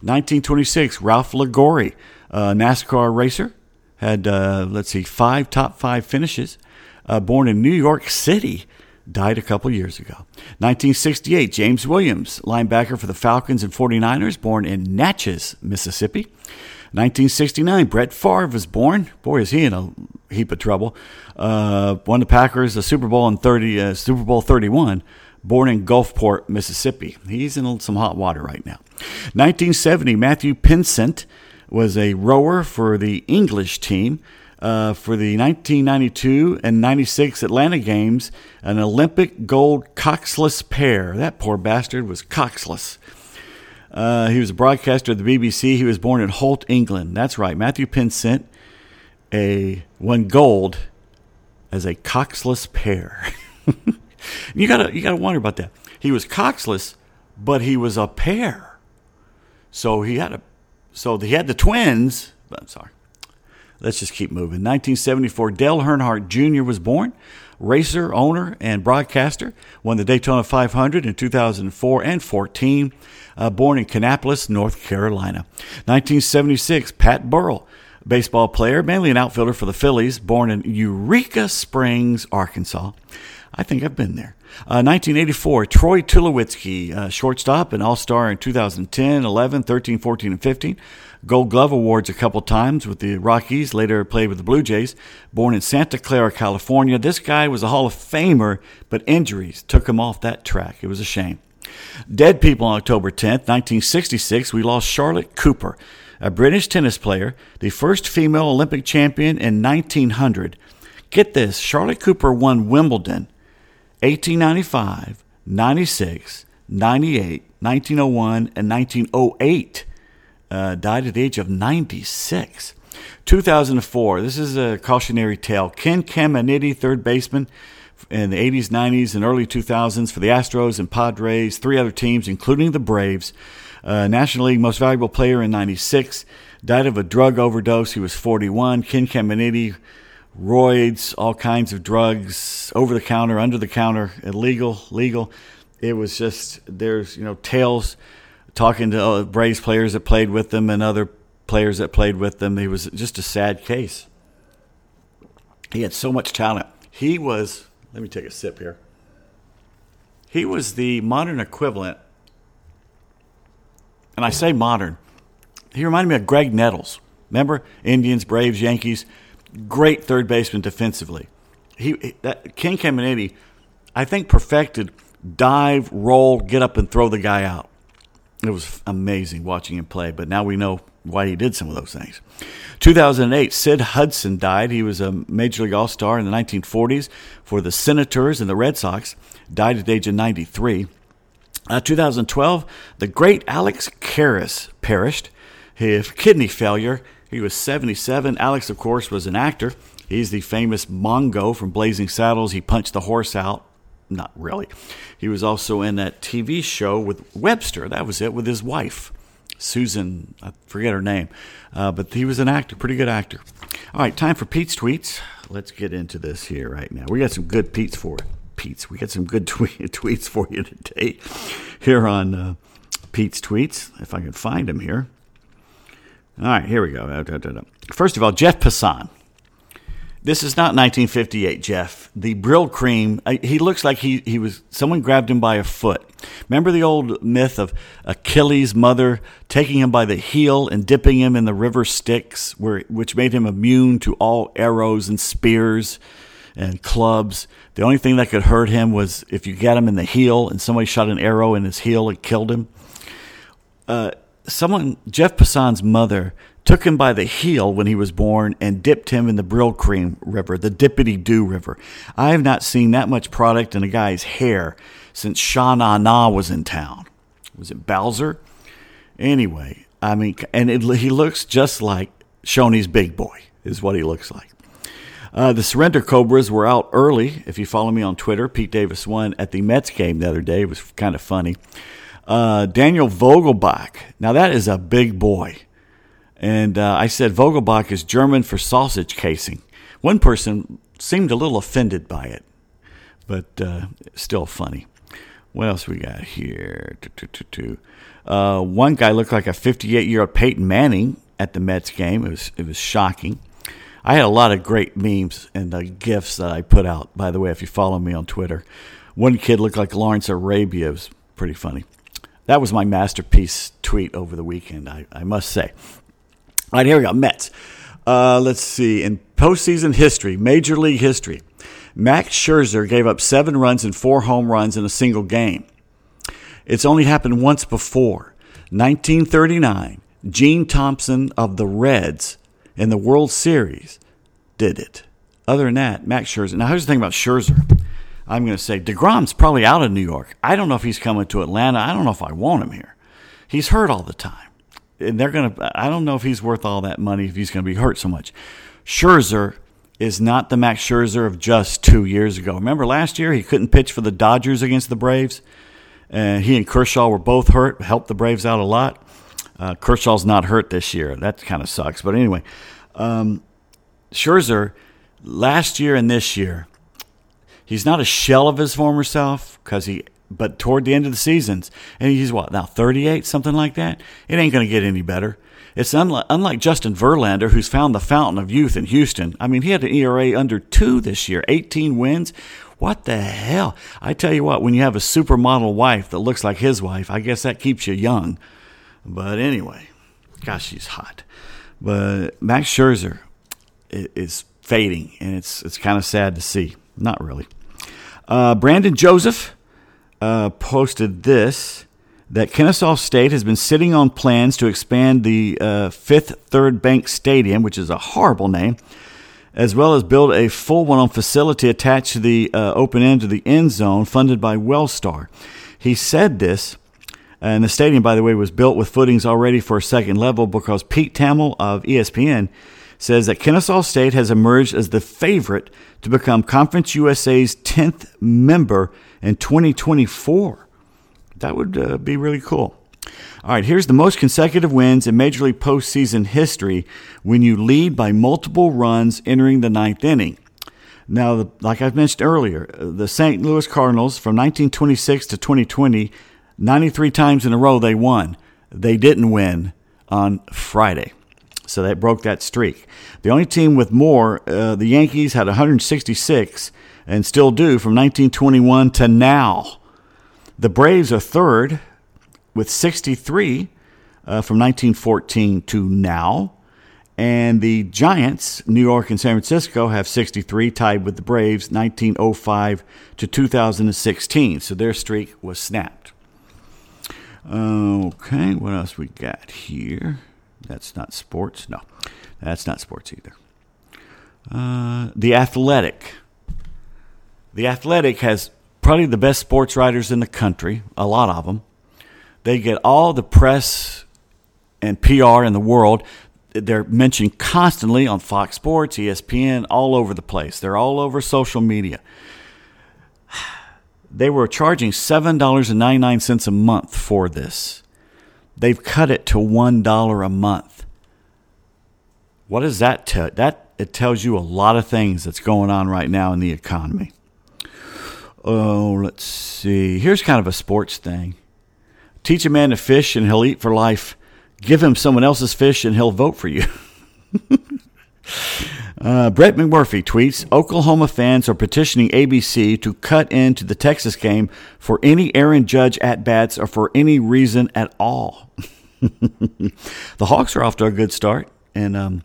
1926, Ralph Liguori, a NASCAR racer, had, uh, let's see, five top five finishes. Uh, born in New York City, died a couple years ago. 1968, James Williams, linebacker for the Falcons and 49ers, born in Natchez, Mississippi. 1969, Brett Favre was born. Boy, is he in a heap of trouble. Uh, won the Packers the Super Bowl in 30, uh, Super Bowl 31. Born in Gulfport, Mississippi. He's in some hot water right now. 1970, Matthew Pinsent was a rower for the English team. Uh, for the 1992 and 96 Atlanta Games, an Olympic gold coxless pair. That poor bastard was coxless. Uh, he was a broadcaster at the BBC. He was born in Holt, England. That's right. Matthew Pinsent a won gold as a coxless pair. you gotta you gotta wonder about that. He was coxless, but he was a pair. So he had a so he had the twins. I'm sorry. Let's just keep moving. 1974, Dale Earnhardt Jr. was born racer, owner, and broadcaster. Won the Daytona 500 in 2004 and 14. Uh, born in Kannapolis, North Carolina. 1976, Pat Burrell, baseball player, mainly an outfielder for the Phillies, born in Eureka Springs, Arkansas. I think I've been there. Uh, 1984, Troy Tulowitzki, uh, shortstop and all star in 2010, 11, 13, 14, and 15. Gold Glove Awards a couple times with the Rockies, later played with the Blue Jays. Born in Santa Clara, California. This guy was a Hall of Famer, but injuries took him off that track. It was a shame. Dead people on October 10th, 1966, we lost Charlotte Cooper, a British tennis player, the first female Olympic champion in 1900. Get this Charlotte Cooper won Wimbledon 1895, 96, 98, 1901, and 1908. Uh, died at the age of 96. 2004, this is a cautionary tale. Ken Caminiti, third baseman in the 80s, 90s, and early 2000s for the Astros and Padres, three other teams, including the Braves. Uh, National League Most Valuable Player in 96. Died of a drug overdose. He was 41. Ken Caminiti, roids, all kinds of drugs, over the counter, under the counter, illegal, legal. It was just, there's, you know, tales talking to uh, Braves players that played with them and other players that played with them. He was just a sad case. He had so much talent. He was, let me take a sip here. He was the modern equivalent, and I say modern, he reminded me of Graig Nettles. Remember? Indians, Braves, Yankees. Great third baseman defensively. He that Ken Caminiti, I think, perfected dive, roll, get up, and throw the guy out. It was amazing watching him play, but now we know why he did some of those things. 2008, Sid Hudson died. He was a Major League All Star in the 1940s for the Senators and the Red Sox. Died at the age of 93. Uh, 2012, the great Alex Karras perished. His kidney failure. He was 77. Alex, of course, was an actor. He's the famous Mongo from Blazing Saddles. He punched the horse out. Not really. He was also in that TV show with Webster. That was it, with his wife. Susan, I forget her name, uh, but he was an actor, pretty good actor. All right, time for Pete's tweets. Let's get into this here right now. We got some good Pete's for it. Pete's. We got some good tweet, tweets for you today here on uh, Pete's tweets. If I can find them here. All right, here we go. First of all, Jeff Passan. This is not 1958, Jeff. The Brylcreem, Cream, he looks like he, he was, someone grabbed him by a foot. Remember the old myth of Achilles' mother taking him by the heel and dipping him in the river Styx, where, which made him immune to all arrows and spears and clubs. The only thing that could hurt him was if you got him in the heel and somebody shot an arrow in his heel and killed him. Uh, someone, Jeff Passan's mother, took him by the heel when he was born and dipped him in the Brylcreem River, the Dippity Doo River. I have not seen that much product in a guy's hair since Sha Na Na was in town. Was it Bowser? Anyway, I mean, and it, he looks just like Shoney's big boy, is what he looks like. Uh, the Surrender Cobras were out early. If you follow me on Twitter, Pete Davis won at the Mets game the other day. It was kind of funny. Uh, Daniel Vogelbach. Now, that is a big boy. And uh, I said Vogelbach is German for sausage casing. One person seemed a little offended by it, but uh, still funny. What else we got here? Uh, one guy looked like a 58 year old Peyton Manning at the Mets game. It was it was shocking. I had a lot of great memes and uh, gifs that I put out. By the way, if you follow me on Twitter, one kid looked like Lawrence Arabia. It was pretty funny. That was my masterpiece tweet over the weekend. I, I must say. All right, here we go. Mets. Uh, let's see. In postseason history, Major League history, Max Scherzer gave up seven runs and four home runs in a single game. It's only happened once before. 1939, Gene Thompson of the Reds in the World Series did it. Other than that, Max Scherzer. Now, here's the thing about Scherzer. I'm going to say DeGrom's probably out of New York. I don't know if he's coming to Atlanta. I don't know if I want him here. He's hurt all the time and they're going to, I don't know if he's worth all that money if he's going to be hurt so much. Scherzer is not the Max Scherzer of just two years ago. Remember last year he couldn't pitch for the Dodgers against the Braves? And he and Kershaw were both hurt, helped the Braves out a lot. Uh, Kershaw's not hurt this year. That kind of sucks. But anyway, um, Scherzer, last year and this year, he's not a shell of his former self because he but toward the end of the seasons, and he's what now 38, something like that. It ain't going to get any better. It's unlike, unlike Justin Verlander, who's found the fountain of youth in Houston. I mean, he had an ERA under two this year, 18 wins. What the hell? I tell you what, when you have a supermodel wife that looks like his wife, I guess that keeps you young. But anyway, gosh, she's hot. But Max Scherzer is fading, and it's it's kind of sad to see. Not really. Uh, Brandon Joseph uh, posted this that Kennesaw State has been sitting on plans to expand the uh, Fifth Third Bank Stadium, which is a horrible name, as well as build a full one on facility attached to the uh, open end of the end zone funded by Wellstar. He said this, and the stadium, by the way, was built with footings already for a second level because Pete Thamel of ESPN says that Kennesaw State has emerged as the favorite to become Conference USA's 10th member in 2024. That would uh, be really cool. All right, here's the most consecutive wins in Major League postseason history when you lead by multiple runs entering the ninth inning. Now, like I've mentioned earlier, the St. Louis Cardinals from 1926 to 2020, 93 times in a row they won. They didn't win on Friday. So that broke that streak. The only team with more, uh, the Yankees had 166 and still do from 1921 to now. The Braves are third with 63 uh, from 1914 to now. And the Giants, New York and San Francisco, have 63, tied with the Braves 1905 to 2016. So their streak was snapped. Okay, what else we got here? That's not sports. No, that's not sports either. Uh, the Athletic. The Athletic has probably the best sports writers in the country, a lot of them. They get all the press and PR in the world. They're mentioned constantly on Fox Sports, ESPN, all over the place. They're all over social media. They were charging $7.99 a month for this. They've cut it to $1 a month. What does that tell? That it tells you a lot of things that's going on right now in the economy. Oh, let's see. Here's kind of a sports thing. Teach a man to fish and he'll eat for life. Give him someone else's fish and he'll vote for you. uh, Brett McMurphy tweets Oklahoma fans are petitioning ABC to cut into the Texas game for any Aaron Judge at bats or for any reason at all. the Hawks are off to a good start in, um,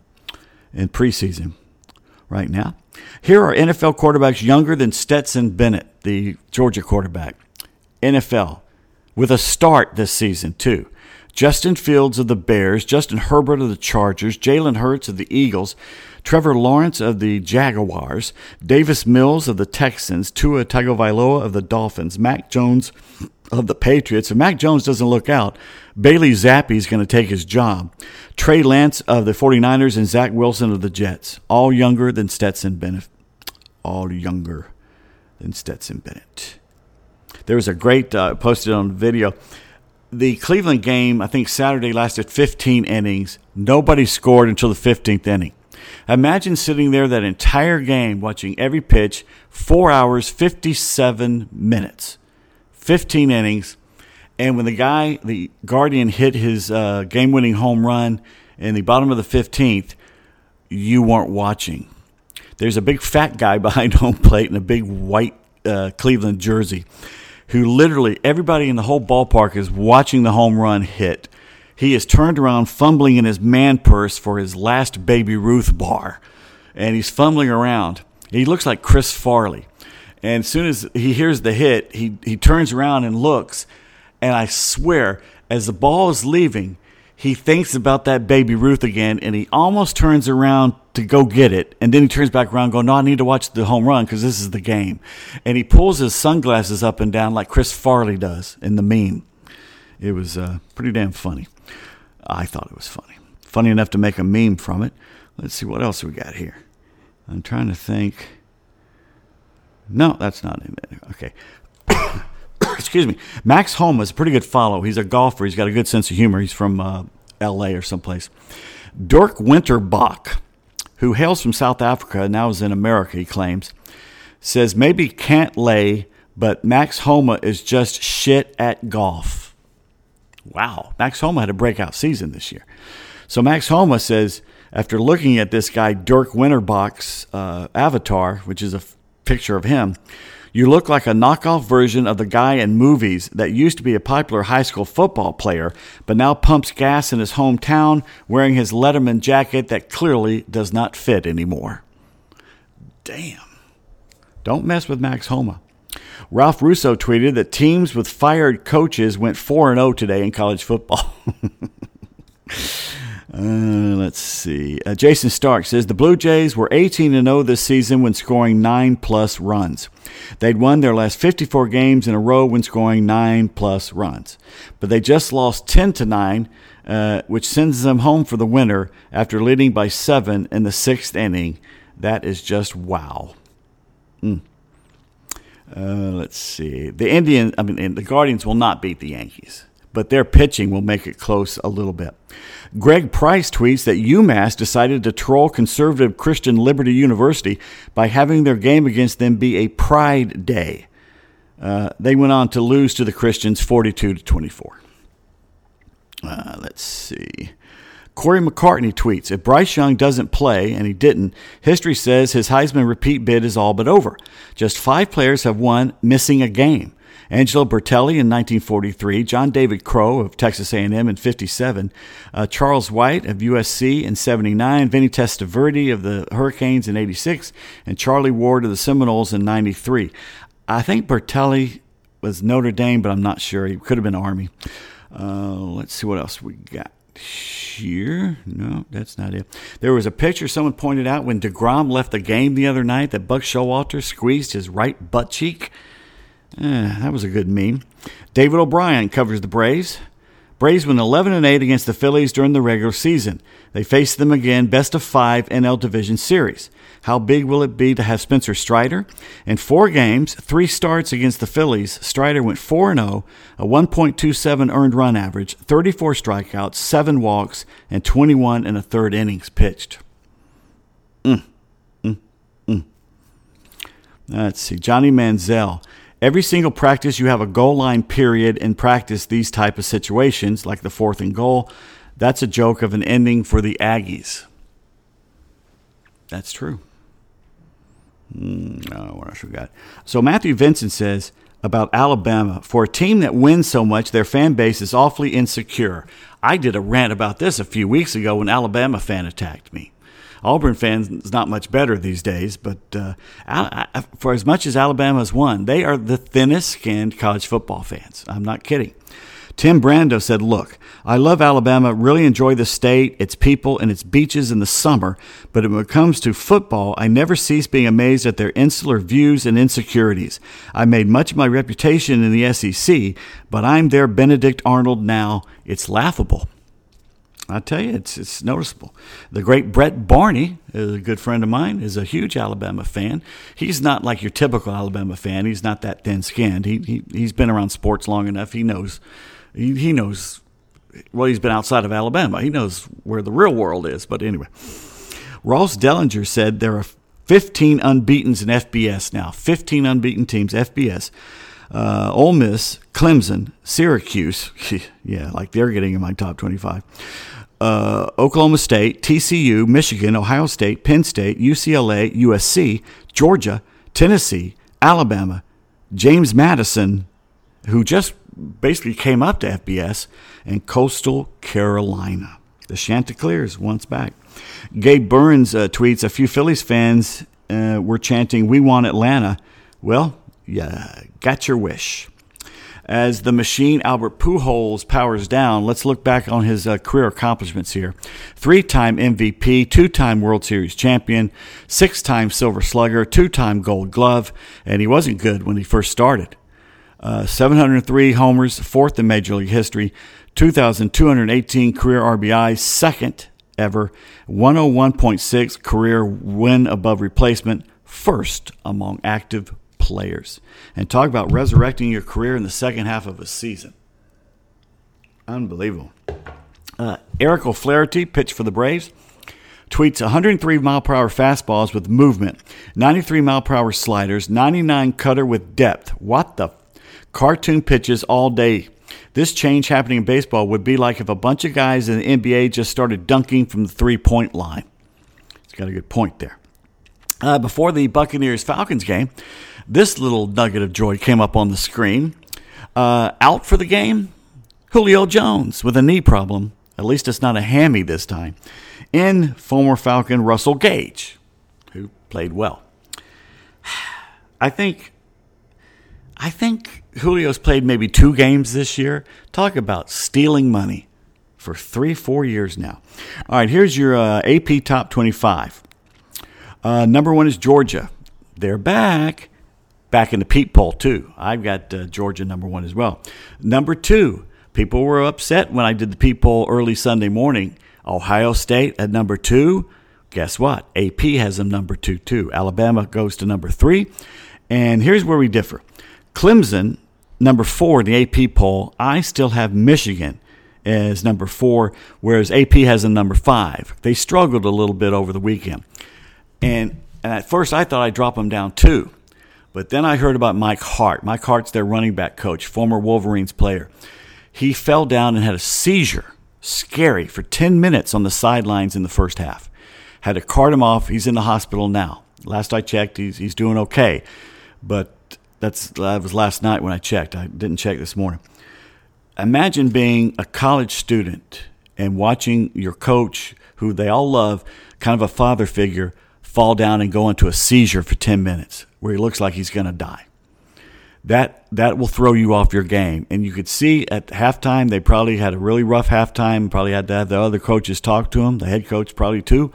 in preseason right now. Here are NFL quarterbacks younger than Stetson Bennett, the Georgia quarterback. NFL with a start this season, too. Justin Fields of the Bears, Justin Herbert of the Chargers, Jalen Hurts of the Eagles, Trevor Lawrence of the Jaguars, Davis Mills of the Texans, Tua Tagovailoa of the Dolphins, Mac Jones of the Patriots. If Mac Jones doesn't look out, Bailey Zappe is going to take his job. Trey Lance of the 49ers and Zach Wilson of the Jets, all younger than Stetson Bennett. All younger than Stetson Bennett. There was a great uh, posted on video. The Cleveland game, I think Saturday, lasted 15 innings. Nobody scored until the 15th inning. Imagine sitting there that entire game, watching every pitch, four hours, 57 minutes, 15 innings. And when the guy, the Guardian, hit his uh, game winning home run in the bottom of the 15th, you weren't watching. There's a big fat guy behind home plate in a big white uh, Cleveland jersey who literally everybody in the whole ballpark is watching the home run hit. He is turned around fumbling in his man purse for his last Baby Ruth bar. And he's fumbling around. He looks like Chris Farley. And as soon as he hears the hit, he, he turns around and looks. And I swear, as the ball is leaving, he thinks about that baby Ruth again and he almost turns around to go get it. And then he turns back around going, No, I need to watch the home run because this is the game. And he pulls his sunglasses up and down like Chris Farley does in the meme. It was uh, pretty damn funny. I thought it was funny. Funny enough to make a meme from it. Let's see what else we got here. I'm trying to think. No, that's not there. Okay. excuse me, Max Homa is a pretty good follow. He's a golfer. He's got a good sense of humor. He's from uh, L.A. or someplace. Dirk Winterbach, who hails from South Africa and now is in America, he claims, says maybe can't lay, but Max Homa is just shit at golf. Wow, Max Homa had a breakout season this year. So Max Homa says after looking at this guy Dirk Winterbach's uh, avatar, which is a f- picture of him, you look like a knockoff version of the guy in movies that used to be a popular high school football player, but now pumps gas in his hometown wearing his Letterman jacket that clearly does not fit anymore. Damn. Don't mess with Max Homa. Ralph Russo tweeted that teams with fired coaches went 4 0 today in college football. uh, let's see. Uh, Jayson Stark says the Blue Jays were 18 0 this season when scoring nine plus runs. They'd won their last 54 games in a row when scoring nine plus runs, but they just lost 10 to nine, uh, which sends them home for the winter after leading by seven in the sixth inning. That is just wow. Mm. Uh, let's see. The Indian, I mean, the Guardians will not beat the Yankees but their pitching will make it close a little bit. Greg Price tweets that UMass decided to troll conservative Christian Liberty University by having their game against them be a Pride Day. Uh, they went on to lose to the Christians 42 to 24. Uh, let's see. Cory McCartney tweets If Bryce Young doesn't play, and he didn't, history says his Heisman repeat bid is all but over. Just five players have won missing a game. Angelo Bertelli in 1943, John David Crow of Texas A&M in 57, uh, Charles White of USC in 79, Vinny Testaverde of the Hurricanes in 86, and Charlie Ward of the Seminoles in 93. I think Bertelli was Notre Dame, but I'm not sure. He could have been Army. Uh, let's see what else we got here. No, that's not it. There was a picture someone pointed out when DeGrom left the game the other night that Buck Showalter squeezed his right butt cheek. Eh, that was a good meme. David O'Brien covers the Braves. Braves went 11 and 8 against the Phillies during the regular season. They faced them again, best of five NL Division Series. How big will it be to have Spencer Strider? In four games, three starts against the Phillies, Strider went 4 0, a 1.27 earned run average, 34 strikeouts, 7 walks, and 21 and a third innings pitched. Mm, mm, mm. Let's see. Johnny Manziel. Every single practice, you have a goal line period in practice these type of situations, like the fourth and goal. That's a joke of an ending for the Aggies. That's true. Mm, what else we got? So Matthew Vincent says about Alabama for a team that wins so much, their fan base is awfully insecure. I did a rant about this a few weeks ago when Alabama fan attacked me. Auburn fans not much better these days, but uh, for as much as Alabama's won, they are the thinnest skinned college football fans. I'm not kidding. Tim Brando said, Look, I love Alabama, really enjoy the state, its people, and its beaches in the summer, but when it comes to football, I never cease being amazed at their insular views and insecurities. I made much of my reputation in the SEC, but I'm their Benedict Arnold now. It's laughable. I tell you, it's it's noticeable. The great Brett Barney, a good friend of mine, is a huge Alabama fan. He's not like your typical Alabama fan. He's not that thin-skinned. He, he he's been around sports long enough. He knows he, he knows well. He's been outside of Alabama. He knows where the real world is. But anyway, Ross Dellenger said there are 15 unbeaten's in FBS now. 15 unbeaten teams FBS. Uh, Ole Miss, Clemson, Syracuse, yeah, like they're getting in my top 25 uh, Oklahoma State, TCU, Michigan, Ohio State, Penn State, UCLA, USC, Georgia, Tennessee, Alabama, James Madison, who just basically came up to FBS, in Coastal Carolina. The Chanticleers once back. Gabe Burns uh, tweets A few Phillies fans uh, were chanting, We want Atlanta. Well, yeah, got your wish. As the machine Albert Pujols powers down, let's look back on his uh, career accomplishments here. Three time MVP, two time World Series champion, six time Silver Slugger, two time Gold Glove, and he wasn't good when he first started. Uh, 703 homers, fourth in Major League history, 2,218 career RBI, second ever, 101.6 career win above replacement, first among active players. And talk about resurrecting your career in the second half of a season. Unbelievable. Uh, Eric O'Flaherty pitched for the Braves. Tweets 103 mile per hour fastballs with movement, 93 mile per hour sliders, 99 cutter with depth. What the? Cartoon pitches all day. This change happening in baseball would be like if a bunch of guys in the NBA just started dunking from the three point line. He's got a good point there. Uh, before the Buccaneers Falcons game, this little nugget of joy came up on the screen. Uh, out for the game, Julio Jones with a knee problem. At least it's not a hammy this time. In former Falcon Russell Gage, who played well. I think I think Julio's played maybe two games this year. Talk about stealing money. for three, four years now. All right, here's your uh, AP top 25. Uh, number one is Georgia. They're back. Back in the peep poll, too. I've got uh, Georgia number one as well. Number two, people were upset when I did the peep poll early Sunday morning. Ohio State at number two. Guess what? AP has them number two, too. Alabama goes to number three. And here's where we differ Clemson, number four in the AP poll. I still have Michigan as number four, whereas AP has a number five. They struggled a little bit over the weekend. And, and at first I thought I'd drop them down two. But then I heard about Mike Hart. Mike Hart's their running back coach, former Wolverines player. He fell down and had a seizure, scary, for 10 minutes on the sidelines in the first half. Had to cart him off. He's in the hospital now. Last I checked, he's, he's doing okay. But that's that was last night when I checked. I didn't check this morning. Imagine being a college student and watching your coach, who they all love, kind of a father figure, fall down and go into a seizure for 10 minutes where he looks like he's going to die. That that will throw you off your game. And you could see at halftime they probably had a really rough halftime. Probably had to have the other coaches talk to him, the head coach probably too.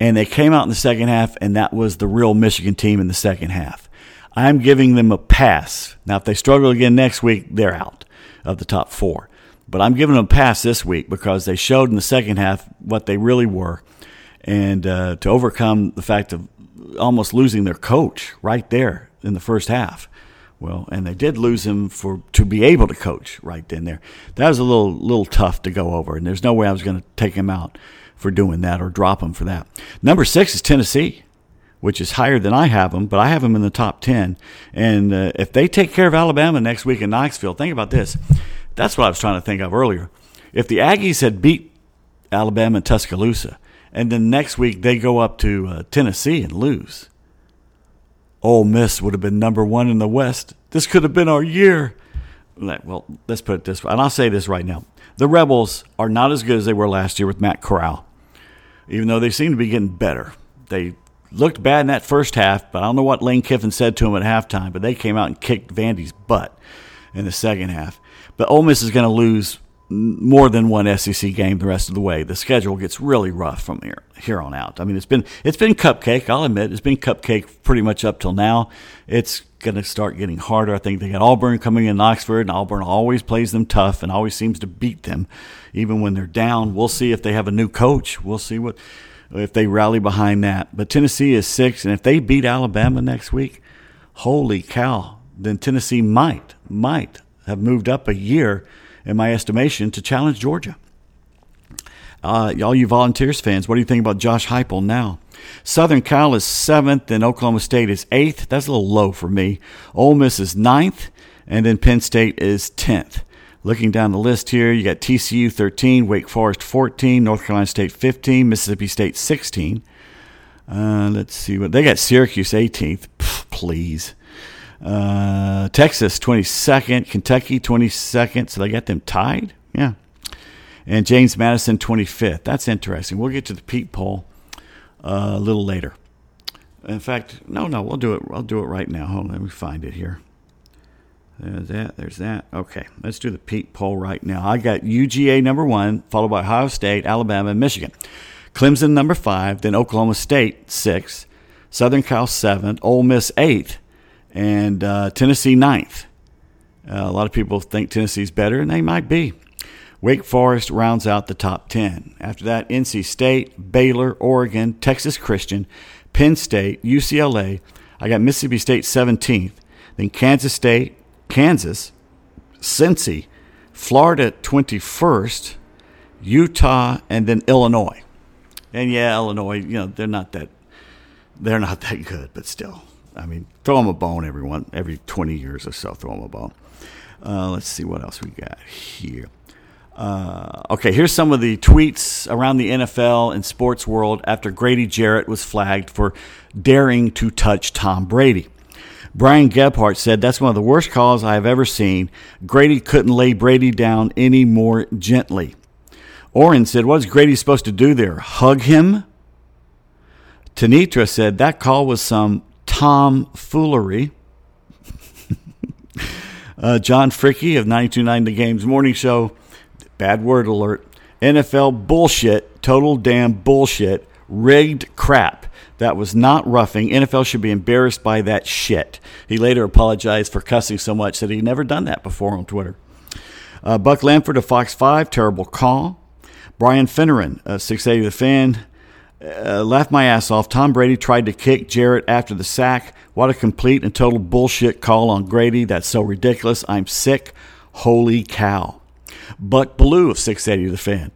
And they came out in the second half, and that was the real Michigan team in the second half. I'm giving them a pass. Now, if they struggle again next week, they're out of the top four. But I'm giving them a pass this week because they showed in the second half what they really were. And uh, to overcome the fact of almost losing their coach right there in the first half. Well, and they did lose him for to be able to coach right then there. That was a little little tough to go over, and there's no way I was going to take him out for doing that or drop him for that. Number six is Tennessee which is higher than I have them, but I have them in the top 10. And uh, if they take care of Alabama next week in Knoxville, think about this. That's what I was trying to think of earlier. If the Aggies had beat Alabama in Tuscaloosa, and then next week they go up to uh, Tennessee and lose, Ole Miss would have been number one in the West. This could have been our year. Well, let's put it this way, and I'll say this right now: the Rebels are not as good as they were last year with Matt Corral, even though they seem to be getting better. They looked bad in that first half, but I don't know what Lane Kiffin said to him at halftime, but they came out and kicked Vandy's butt in the second half. But Ole Miss is going to lose more than one SEC game the rest of the way. The schedule gets really rough from here here on out. I mean, it's been it's been cupcake. I'll admit it's been cupcake pretty much up till now. It's going to start getting harder. I think they got Auburn coming in Oxford, and Auburn always plays them tough and always seems to beat them, even when they're down. We'll see if they have a new coach. We'll see what if they rally behind that. But Tennessee is six, and if they beat Alabama next week, holy cow, then Tennessee might, might have moved up a year, in my estimation, to challenge Georgia. Uh, all you Volunteers fans, what do you think about Josh Heupel now? Southern Cal is seventh, and Oklahoma State is eighth. That's a little low for me. Ole Miss is ninth, and then Penn State is tenth. Looking down the list here, you got TCU 13, Wake Forest 14, North Carolina State 15, Mississippi State 16. Uh, let's see what they got Syracuse 18th. Pff, please. Uh, Texas 22nd, Kentucky 22nd. So they got them tied. Yeah. And James Madison 25th. That's interesting. We'll get to the Pete poll uh, a little later. In fact, no, no, we'll do it. I'll do it right now. Hold on, let me find it here. There's that. There's that. Okay, let's do the Pete poll right now. I got UGA number one, followed by Ohio State, Alabama, and Michigan. Clemson number five, then Oklahoma State six, Southern Cal seventh, Ole Miss eighth, and uh, Tennessee ninth. Uh, a lot of people think Tennessee's better, and they might be. Wake Forest rounds out the top 10. After that, NC State, Baylor, Oregon, Texas Christian, Penn State, UCLA. I got Mississippi State 17th, then Kansas State, Kansas, Cincy, Florida 21st, Utah, and then Illinois. And yeah, Illinois, you know, they're not that they're not that good, but still. I mean, throw them a bone every one, every 20 years or so, throw them a bone. Uh, let's see what else we got here. Uh, okay, here's some of the tweets around the NFL and sports world after Grady Jarrett was flagged for daring to touch Tom Brady. Brian Gebhardt said, That's one of the worst calls I have ever seen. Grady couldn't lay Brady down any more gently. Oren said, What is Grady supposed to do there? Hug him? Tanitra said, That call was some tomfoolery. uh, John Fricky of 929 The Games Morning Show, bad word alert. NFL bullshit, total damn bullshit, rigged crap. That was not roughing. NFL should be embarrassed by that shit. He later apologized for cussing so much that he'd never done that before on Twitter. Uh, Buck Lanford of Fox 5, terrible call. Brian Finneran, uh, 680 The Fan, uh, laughed my ass off. Tom Brady tried to kick Jarrett after the sack. What a complete and total bullshit call on Grady. That's so ridiculous. I'm sick. Holy cow. Buck Belue of 680 The Fan.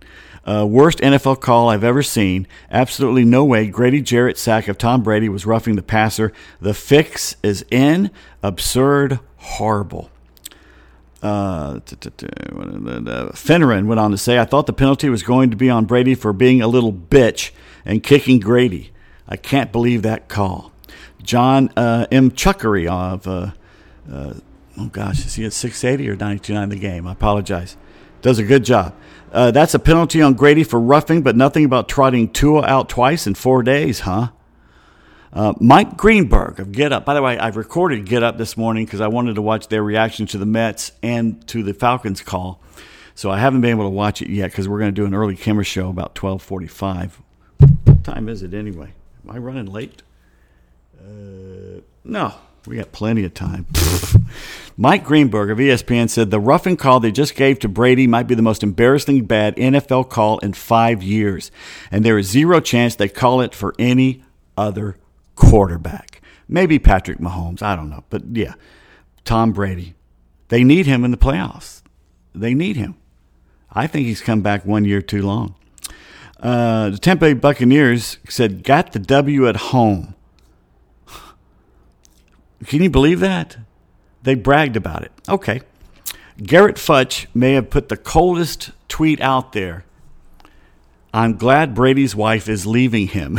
Uh, worst NFL call I've ever seen. Absolutely no way Grady Jarrett sack of Tom Brady was roughing the passer. The fix is in. Absurd. Horrible. Uh, Finneran went on to say, I thought the penalty was going to be on Brady for being a little bitch and kicking Grady. I can't believe that call. John uh, M. Chuckery of, uh, uh, oh gosh, is he at 680 or 92.9 the game? I apologize. Does a good job. Uh, that's a penalty on Grady for roughing, but nothing about trotting Tua out twice in four days, huh? Uh, Mike Greenberg of Get Up. By the way, I've recorded Get Up this morning because I wanted to watch their reaction to the Mets and to the Falcons call. So I haven't been able to watch it yet because we're going to do an early camera show about 12:45. What time is it anyway? Am I running late? Uh, no, we got plenty of time. Mike Greenberg of ESPN said the roughing call they just gave to Brady might be the most embarrassingly bad NFL call in five years, and there is zero chance they call it for any other quarterback. Maybe Patrick Mahomes. I don't know. But yeah, Tom Brady. They need him in the playoffs. They need him. I think he's come back one year too long. Uh, the Bay Buccaneers said, got the W at home. Can you believe that? They bragged about it. Okay. Garrett Futch may have put the coldest tweet out there. I'm glad Brady's wife is leaving him.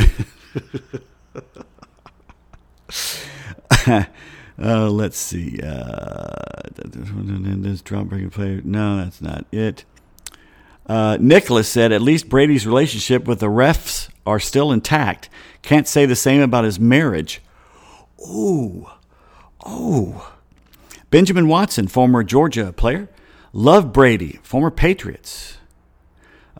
uh, let's see. Uh, this drum breaking player. No, that's not it. Uh, Nicholas said, at least Brady's relationship with the refs are still intact. Can't say the same about his marriage. Ooh. Oh. Benjamin Watson, former Georgia player. Love Brady, former Patriots.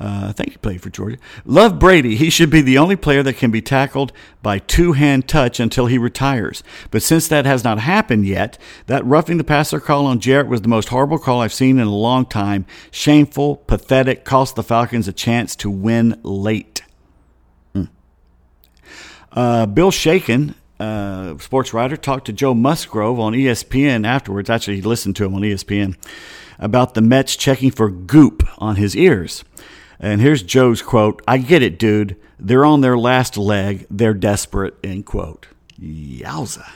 Uh, I think he played for Georgia. Love Brady. He should be the only player that can be tackled by two hand touch until he retires. But since that has not happened yet, that roughing the passer call on Jarrett was the most horrible call I've seen in a long time. Shameful, pathetic, cost the Falcons a chance to win late. Mm. Uh, Bill Shaken, uh, sports writer, talked to Joe Musgrove on ESPN afterwards. Actually, he listened to him on ESPN about the Mets checking for goop on his ears. And here's Joe's quote I get it, dude. They're on their last leg. They're desperate, end quote. Yowza.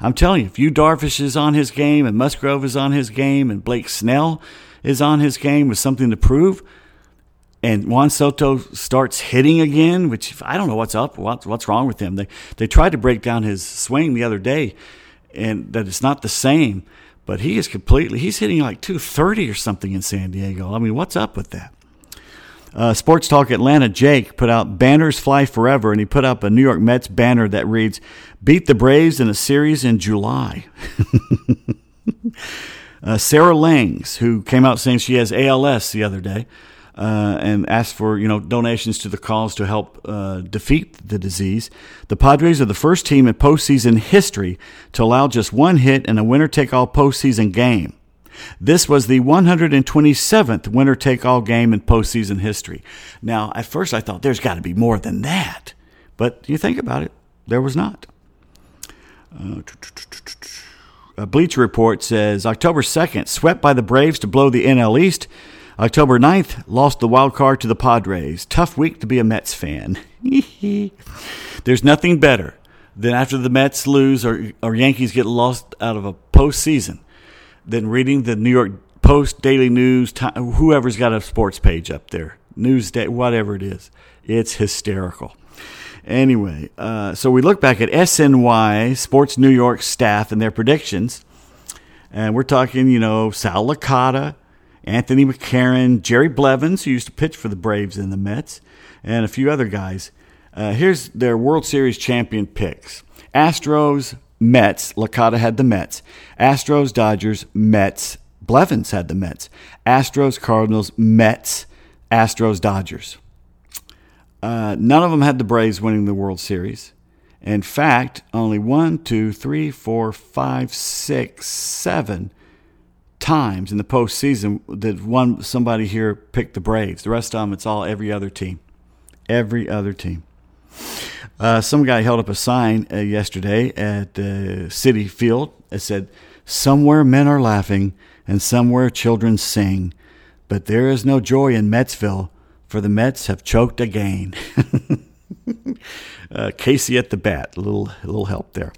I'm telling you, if Yu Darvish is on his game and Musgrove is on his game and Blake Snell is on his game with something to prove, and Juan Soto starts hitting again, which I don't know what's up, what's, what's wrong with him. They, they tried to break down his swing the other day, and that it's not the same, but he is completely, he's hitting like 230 or something in San Diego. I mean, what's up with that? Uh, Sports Talk Atlanta, Jake put out Banners Fly Forever, and he put up a New York Mets banner that reads, Beat the Braves in a series in July. uh, Sarah Langs, who came out saying she has ALS the other day, uh, and asked for you know donations to the cause to help uh, defeat the disease. The Padres are the first team in postseason history to allow just one hit in a winner-take-all postseason game. This was the 127th winner take all game in postseason history. Now, at first I thought there's got to be more than that. But you think about it, there was not. Uh, a Bleacher Report says October 2nd, swept by the Braves to blow the NL East. October 9th, lost the wild card to the Padres. Tough week to be a Mets fan. There's nothing better than after the Mets lose or, or Yankees get lost out of a postseason than reading the New York Post, Daily News, time, whoever's got a sports page up there, Newsday, whatever it is. It's hysterical. Anyway, uh, so we look back at SNY, Sports New York staff, and their predictions. And we're talking, you know, Sal Licata, Anthony McCarron, Jerry Blevins, who used to pitch for the Braves and the Mets, and a few other guys. Uh, here's their World Series champion picks Astros, Mets. Licata had the Mets. Astros, Dodgers, Mets. Blevins had the Mets. Astros, Cardinals, Mets. Astros, Dodgers. Uh, none of them had the Braves winning the World Series. In fact, only one, two, three, four, five, six, seven times in the postseason did one somebody here pick the Braves. The rest of them, it's all every other team. Every other team. Uh, some guy held up a sign uh, yesterday at Citi Field. It said, Somewhere men are laughing and somewhere children sing, but there is no joy in Metsville, for the Mets have choked again. uh, Casey at the bat. A little, a little help there.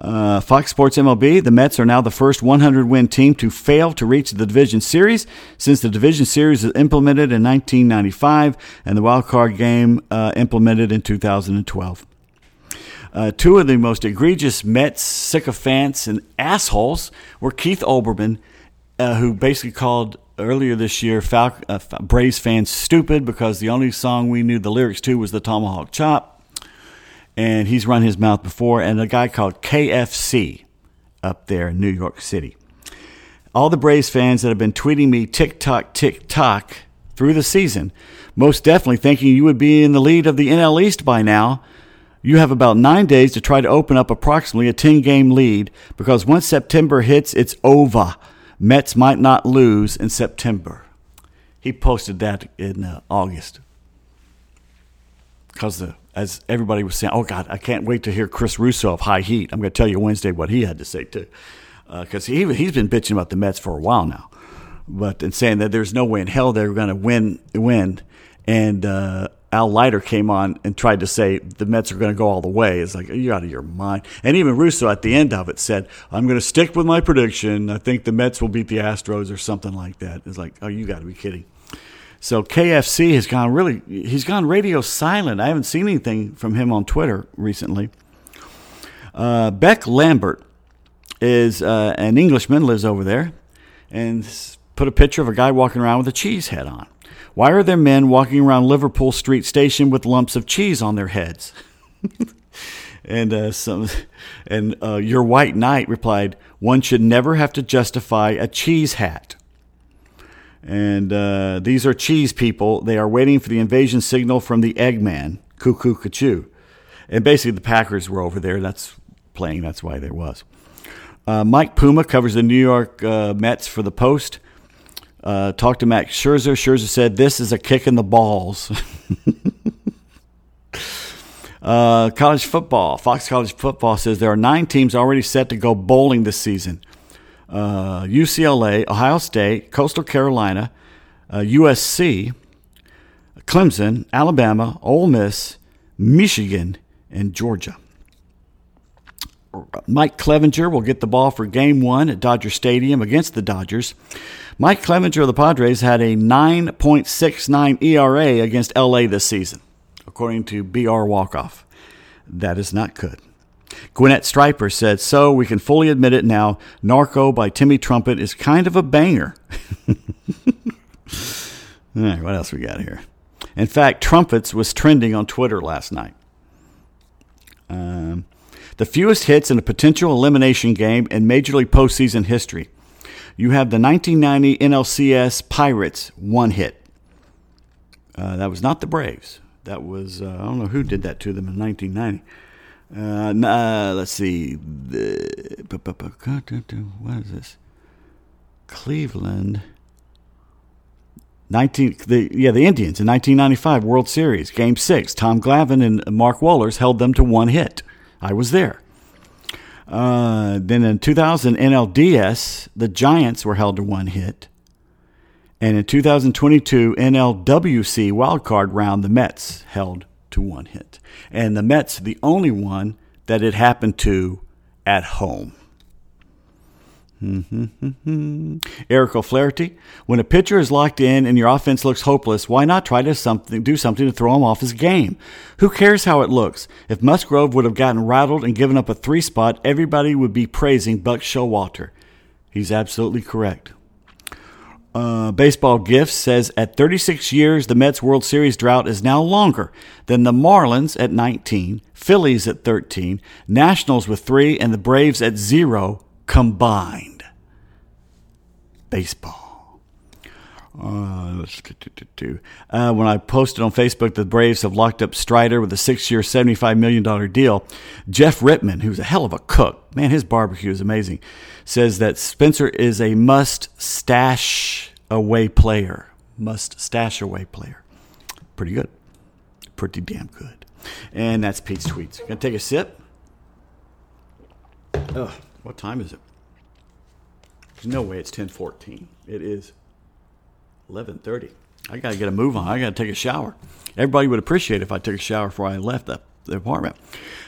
Uh, Fox Sports MLB, the Mets are now the first 100 win team to fail to reach the division series since the division series was implemented in 1995 and the wild card game uh, implemented in 2012. Uh, two of the most egregious Mets sycophants and assholes were Keith Olbermann, uh, who basically called earlier this year Fal- uh, Braves fans stupid because the only song we knew the lyrics to was the Tomahawk Chop and he's run his mouth before, and a guy called KFC up there in New York City. All the Braves fans that have been tweeting me tick tock, tick tock through the season, most definitely thinking you would be in the lead of the NL East by now. You have about nine days to try to open up approximately a 10 game lead because once September hits, it's over. Mets might not lose in September. He posted that in uh, August because the as everybody was saying, oh God, I can't wait to hear Chris Russo of High Heat. I'm going to tell you Wednesday what he had to say too, because uh, he he's been bitching about the Mets for a while now, but and saying that there's no way in hell they're going to win win, and uh, Al Leiter came on and tried to say the Mets are going to go all the way. It's like you're out of your mind. And even Russo at the end of it said, "I'm going to stick with my prediction. I think the Mets will beat the Astros or something like that." It's like, oh, you got to be kidding. So KFC has gone really, he's gone radio silent. I haven't seen anything from him on Twitter recently. Uh, Beck Lambert is uh, an Englishman, lives over there, and put a picture of a guy walking around with a cheese head on. Why are there men walking around Liverpool Street Station with lumps of cheese on their heads? and uh, some, and uh, your white knight replied, "One should never have to justify a cheese hat." And uh, these are cheese people. They are waiting for the invasion signal from the Eggman, cuckoo cachoo. And basically, the Packers were over there. That's playing. That's why there was. Uh, Mike Puma covers the New York uh, Mets for the Post. Uh, talked to Max Scherzer. Scherzer said, "This is a kick in the balls." Uh, college football. Fox College Football says there are nine teams already set to go bowling this season uh, UCLA, Ohio State, Coastal Carolina, uh, USC, Clemson, Alabama, Ole Miss, Michigan, and Georgia. Mike Clevinger will get the ball for game one at Dodger Stadium against the Dodgers. Mike Clevinger of the Padres had a 9.69 ERA against LA this season, according to BR Walkoff. That is not good. Gwinnett Striper said, So we can fully admit it now. Narco by Timmy Trumpet is kind of a banger. All right, what else we got here? In fact, Trumpets was trending on Twitter last night. Um, the fewest hits in a potential elimination game in Major League postseason history. You have the 1990 NLCS Pirates, one hit. Uh, that was not the Braves. That was, uh, I don't know who did that to them in 1990. Uh, uh, let's see. What is this? Cleveland. 19 the yeah the Indians in 1995 World Series Game Six. Tom Glavine and Mark Wohlers held them to one hit. I was there. Uh, then in 2000 NLDS, the Giants were held to one hit. And in 2022 NLWC wildcard round, the Mets held to one hit. And the Mets, the only one that it happened to at home. Mm-hmm. Eric O'Flaherty, when a pitcher is locked in and your offense looks hopeless, why not try to something, do something to throw him off his game? Who cares how it looks? If Musgrove would have gotten rattled and given up a three spot, everybody would be praising Buck Showalter. He's absolutely correct. Uh, Baseball Gifts says at 36 years, the Mets World Series drought is now longer than the Marlins at 19, Phillies at 13, Nationals with three, and the Braves at zero combined. Baseball. Uh, uh, when I posted on Facebook the Braves have locked up Strider with a six-year, $75 million deal, Jeff Rittman, who's a hell of a cook, man, his barbecue is amazing, says that Spencer is a must stash away player. Must stash away player. Pretty good. Pretty damn good. And that's Pete's tweets. Gonna take a sip. Ugh, what time is it? There's no way it's 1014. It is 11:30. I got to get a move on. I got to take a shower. Everybody would appreciate if I took a shower before I left the, the apartment.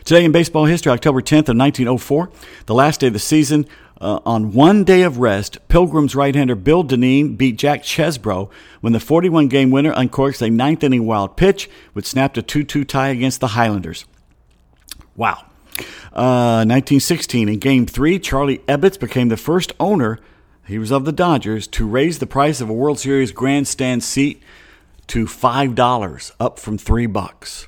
Today in baseball history, October 10th of 1904, the last day of the season, uh, on one day of rest, Pilgrims right-hander Bill Dinneen beat Jack Chesbro when the 41-game winner uncorks a ninth-inning wild pitch, which snapped a 2-2 tie against the Highlanders. Wow. Uh, 1916, in Game 3, Charlie Ebbets became the first owner he was of the Dodgers, to raise the price of a World Series grandstand seat to $5, up from 3 bucks.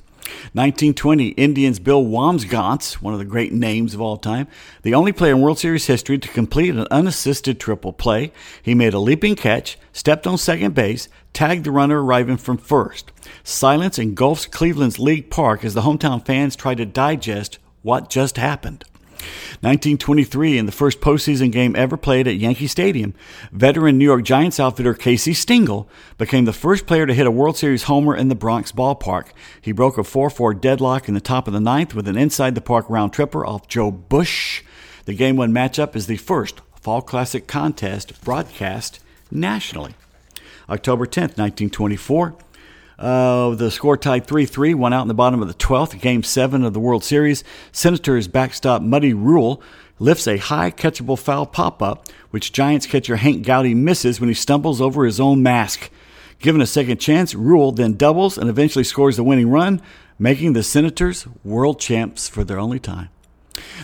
1920, Indians Bill Wambsgans, one of the great names of all time, the only player in World Series history to complete an unassisted triple play. He made a leaping catch, stepped on second base, tagged the runner arriving from first. Silence engulfs Cleveland's League Park as the hometown fans try to digest what just happened. 1923, in the first postseason game ever played at Yankee Stadium, veteran New York Giants outfitter Casey Stengel became the first player to hit a World Series homer in the Bronx ballpark. He broke a 4 4 deadlock in the top of the ninth with an inside the park round tripper off Joe Bush. The game one matchup is the first Fall Classic contest broadcast nationally. October 10th, 1924. Uh, the score tied 3 3, one out in the bottom of the 12th, game seven of the World Series. Senators backstop Muddy Ruel lifts a high catchable foul pop up, which Giants catcher Hank Gowdy misses when he stumbles over his own mask. Given a second chance, Ruel then doubles and eventually scores the winning run, making the Senators world champs for their only time.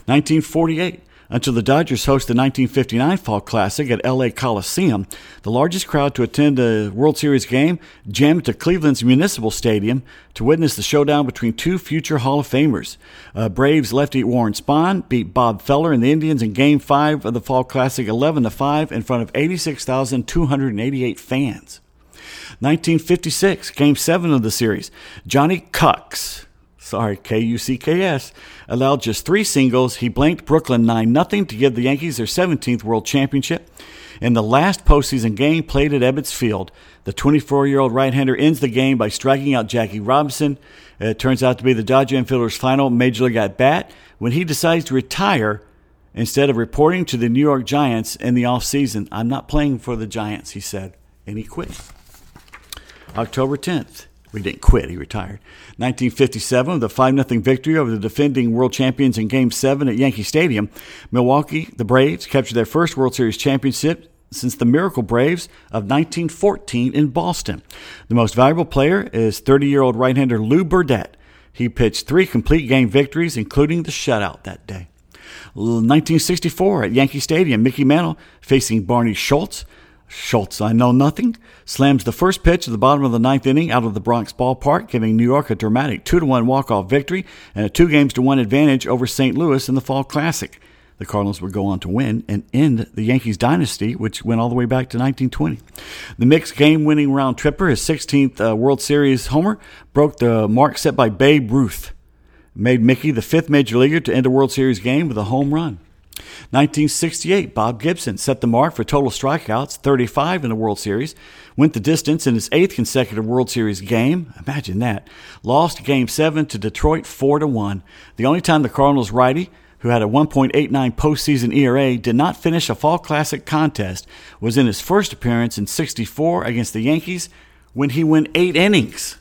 1948 until the Dodgers host the 1959 Fall Classic at LA Coliseum. The largest crowd to attend a World Series game jammed to Cleveland's Municipal Stadium to witness the showdown between two future Hall of Famers. Uh, Braves lefty Warren Spahn beat Bob Feller and the Indians in Game 5 of the Fall Classic 11 to 5 in front of 86,288 fans. 1956, Game 7 of the series. Johnny Kucks sorry, K U C K S, allowed just three singles. He blanked Brooklyn 9 0 to give the Yankees their 17th World Championship. In the last postseason game played at Ebbets Field, the 24 year old right hander ends the game by striking out Jackie Robinson. It turns out to be the Dodger infielder's final major league at bat when he decides to retire instead of reporting to the New York Giants in the offseason. I'm not playing for the Giants, he said, and he quit. October 10th. We didn't quit, he retired. 1957, the 5 0 victory over the defending world champions in Game 7 at Yankee Stadium. Milwaukee, the Braves, captured their first World Series championship since the Miracle Braves of 1914 in Boston. The most valuable player is 30 year old right hander Lew Burdette. He pitched three complete game victories, including the shutout that day. 1964 at Yankee Stadium, Mickey Mantle facing Barney Schultz Schultz, I know nothing, slams the first pitch at the bottom of the ninth inning out of the Bronx ballpark, giving New York a dramatic 2 to 1 walk off victory and a two games to one advantage over St. Louis in the Fall Classic. The Cardinals would go on to win and end the Yankees dynasty, which went all the way back to 1920. The mixed game winning round tripper, his 16th uh, World Series homer, broke the mark set by Babe Ruth, made Mickey the fifth major leaguer to end a World Series game with a home run. 1968, Bob Gibson set the mark for total strikeouts, 35 in the World Series, went the distance in his eighth consecutive World Series game. Imagine that. Lost Game 7 to Detroit 4 to 1. The only time the Cardinals righty, who had a 1.89 postseason ERA, did not finish a Fall Classic contest was in his first appearance in 64 against the Yankees when he went eight innings.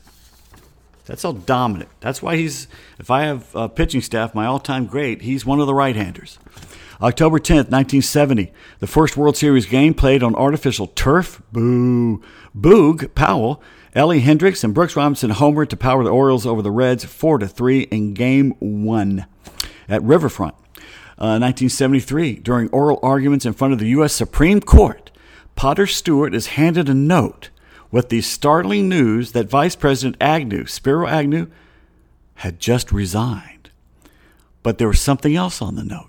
That's how dominant. That's why he's, if I have a pitching staff, my all time great, he's one of the right handers. October 10th, 1970, the first World Series game played on artificial turf. Boo. Boog Powell, Ellie Hendricks, and Brooks Robinson homer to power the Orioles over the Reds 4 to 3 in game one at Riverfront. Uh, 1973, during oral arguments in front of the U.S. Supreme Court, Potter Stewart is handed a note with the startling news that Vice President Agnew, Spiro Agnew, had just resigned. But there was something else on the note.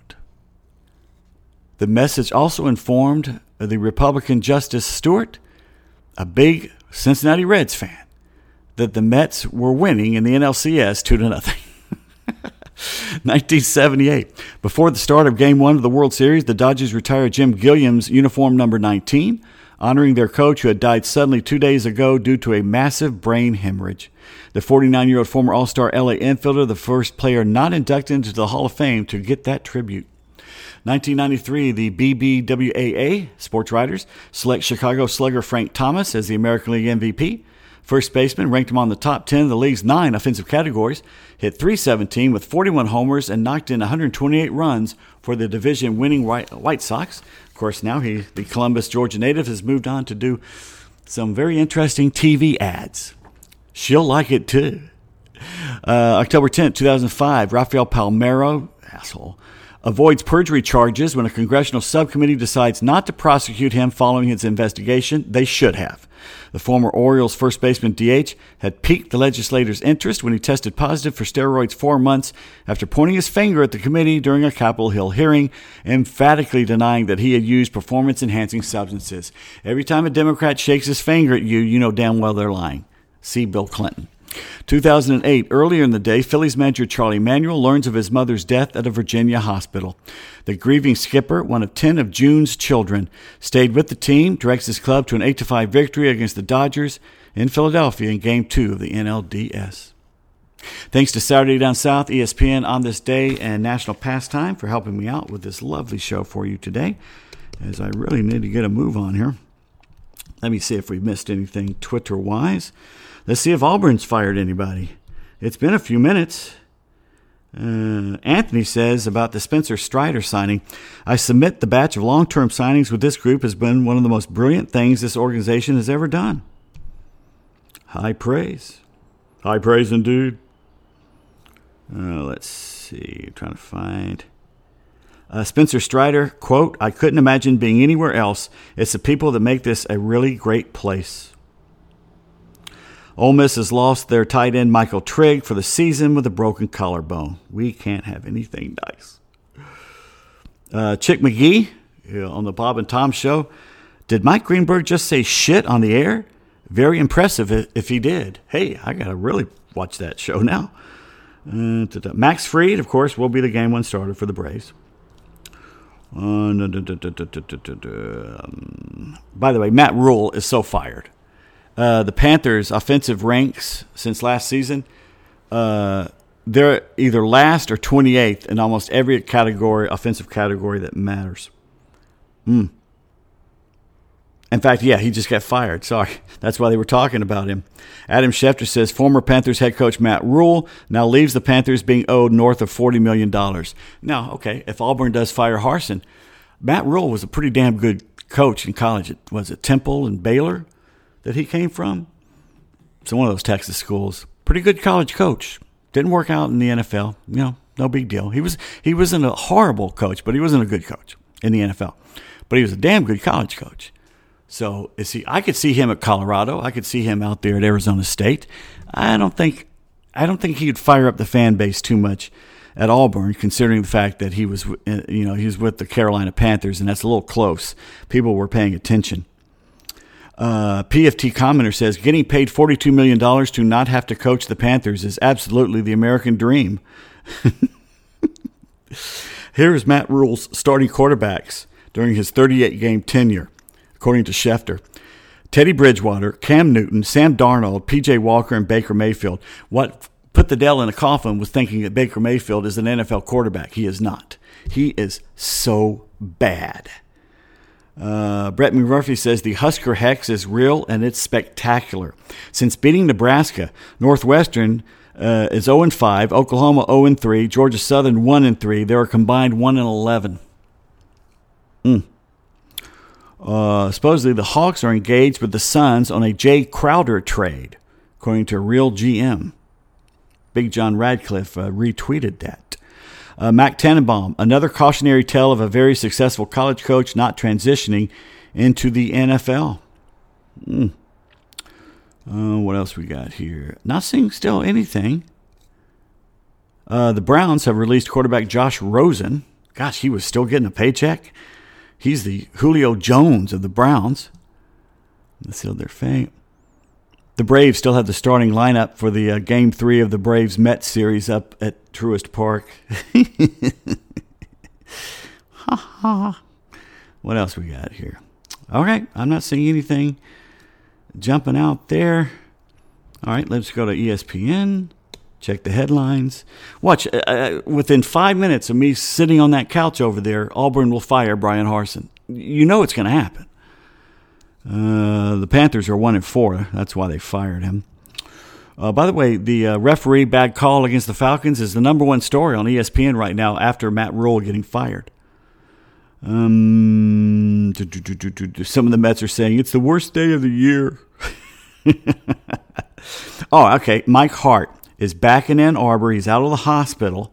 The message also informed the Republican Justice Stewart a big Cincinnati Reds fan, that the Mets were winning in the NLCS 2 to nothing. 1978. Before the start of Game 1 of the World Series, the Dodgers retired Jim Gilliam's uniform number 19, honoring their coach who had died suddenly two days ago due to a massive brain hemorrhage. The 49 year old former All Star LA infielder, the first player not inducted into the Hall of Fame to get that tribute. 1993, the BBWAA sports writers select Chicago slugger Frank Thomas as the American League MVP. First baseman ranked him on the top 10 of the league's nine offensive categories, hit 317 with 41 homers and knocked in 128 runs for the division winning White Sox. Of course, now he, the Columbus, Georgia native, has moved on to do some very interesting TV ads. She'll like it too. Uh, October 10th, 2005, Rafael Palmeiro, asshole, avoids perjury charges when a congressional subcommittee decides not to prosecute him following his investigation. They should have. The former Orioles first baseman DH had piqued the legislators' interest when he tested positive for steroids four months after pointing his finger at the committee during a Capitol Hill hearing, emphatically denying that he had used performance enhancing substances. Every time a Democrat shakes his finger at you, you know damn well they're lying. See Bill Clinton. 2008, earlier in the day, Phillies manager Charlie Manuel learns of his mother's death at a Virginia hospital. The grieving skipper, one of 10 of June's children, stayed with the team, directs his club to an 8 5 victory against the Dodgers in Philadelphia in Game 2 of the NLDS. Thanks to Saturday Down South, ESPN on this day, and National Pastime for helping me out with this lovely show for you today, as I really need to get a move on here. Let me see if we missed anything Twitter wise. Let's see if Auburn's fired anybody. It's been a few minutes. Uh, Anthony says about the Spencer Strider signing I submit the batch of long term signings with this group has been one of the most brilliant things this organization has ever done. High praise. High praise indeed. Uh, let's see. I'm trying to find. Uh, Spencer Strider, quote, I couldn't imagine being anywhere else. It's the people that make this a really great place. Ole Miss has lost their tight end Michael Trigg for the season with a broken collarbone. We can't have anything nice. Uh, Chick McGee you know, on the Bob and Tom show. Did Mike Greenberg just say shit on the air? Very impressive if he did. Hey, I got to really watch that show now. Uh, Max Fried, of course, will be the game one starter for the Braves. By the way, Matt Rhule is so fired. Uh, the Panthers' offensive ranks since last season, uh, they're either last or 28th in almost every category, offensive category that matters. Mm. In fact, yeah, he just got fired. Sorry. That's why they were talking about him. Adam Schefter says former Panthers head coach Matt Rhule now leaves the Panthers being owed north of $40 million. Now, okay, if Auburn does fire Harsin, Matt Rhule was a pretty damn good coach in college. It was it Temple and Baylor? that he came from? It's one of those Texas schools. Pretty good college coach. Didn't work out in the NFL. You know, no big deal. He was he wasn't a horrible coach, but he wasn't a good coach in the NFL. But he was a damn good college coach. So is he? I could see him at Colorado. I could see him out there at Arizona State. I don't think I don't think he'd fire up the fan base too much at Auburn, considering the fact that he was you know he was with the Carolina Panthers, and that's a little close. People were paying attention. Uh, PFT commenter says getting paid $42 million to not have to coach the Panthers is absolutely the American dream. Here is Matt Rhule's starting quarterbacks during his 38 game tenure, according to Schefter. Teddy Bridgewater, Cam Newton, Sam Darnold, PJ Walker, and Baker Mayfield. What put the Dell in a coffin was thinking that Baker Mayfield is an NFL quarterback. He is not. He is so bad. Uh, Brett McMurphy says the Husker Hex is real and it's spectacular. Since beating Nebraska, Northwestern uh, is 0 5, Oklahoma 0 3, Georgia Southern 1 3. They are combined 1 11. Mm. Uh, supposedly, the Hawks are engaged with the Suns on a Jae Crowder trade, according to Real GM. Big John Radcliffe uh, retweeted that. Uh, Mac Tannenbaum, another cautionary tale of a very successful college coach not transitioning into the NFL. Mm. Uh, what else we got here? Not seeing still anything. Uh, the Browns have released quarterback Josh Rosen. Gosh, he was still getting a paycheck. He's the Julio Jones of the Browns. sealed their fate. The Braves still have the starting lineup for the uh, Game Three of the Braves Mets series up at Truist Park. ha ha. What else we got here? All right, I'm not seeing anything jumping out there. All right, let's go to ESPN. Check the headlines. Watch, uh, uh, within five minutes of me sitting on that couch over there, Auburn will fire Brian Harsin. You know it's going to happen. Uh, the Panthers are one and four. That's why they fired him. Uh, by the way, the uh, referee bad call against the Falcons is the number one story on ESPN right now after Matt Rhule getting fired. Um, some of the Mets are saying it's the worst day of the year. oh, okay. Mike Hart is back in Ann Arbor. He's out of the hospital.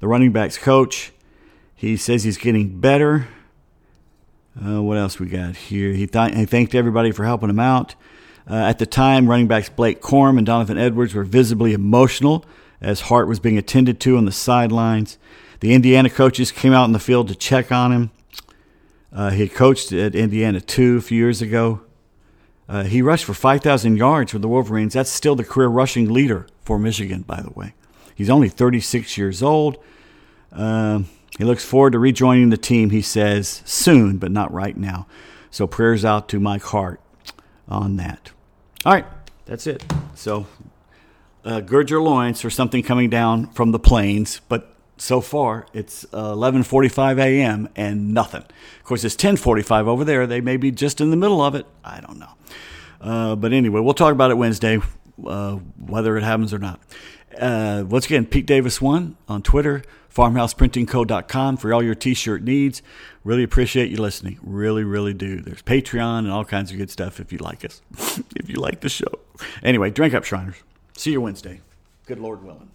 The running backs coach. He says he's getting better. Uh, what else we got here? He, th- he thanked everybody for helping him out. Uh, at the time, running backs Blake Corum and Donovan Edwards were visibly emotional as Hart was being attended to on the sidelines. The Indiana coaches came out in the field to check on him. Uh, he coached at Indiana too a few years ago. Uh, he rushed for 5,000 yards for the Wolverines. That's still the career rushing leader for Michigan, by the way. He's only 36 years old. Uh, he looks forward to rejoining the team, he says, soon, but not right now. So prayers out to Mike Hart on that. All right, that's it. So uh, gird your loins for something coming down from the plains, but so far it's 11:45 a.m. and nothing. Of course, it's 10:45 over there. They may be just in the middle of it. I don't know. Uh, but anyway, we'll talk about it Wednesday, uh, whether it happens or not. Uh, once again, Pete Davis one on Twitter, farmhouseprintingco.com for all your T-shirt needs. Really appreciate you listening. Really, really do. There's Patreon and all kinds of good stuff if you like us, if you like the show. Anyway, drink up, Shriners. See you Wednesday. Good Lord willing.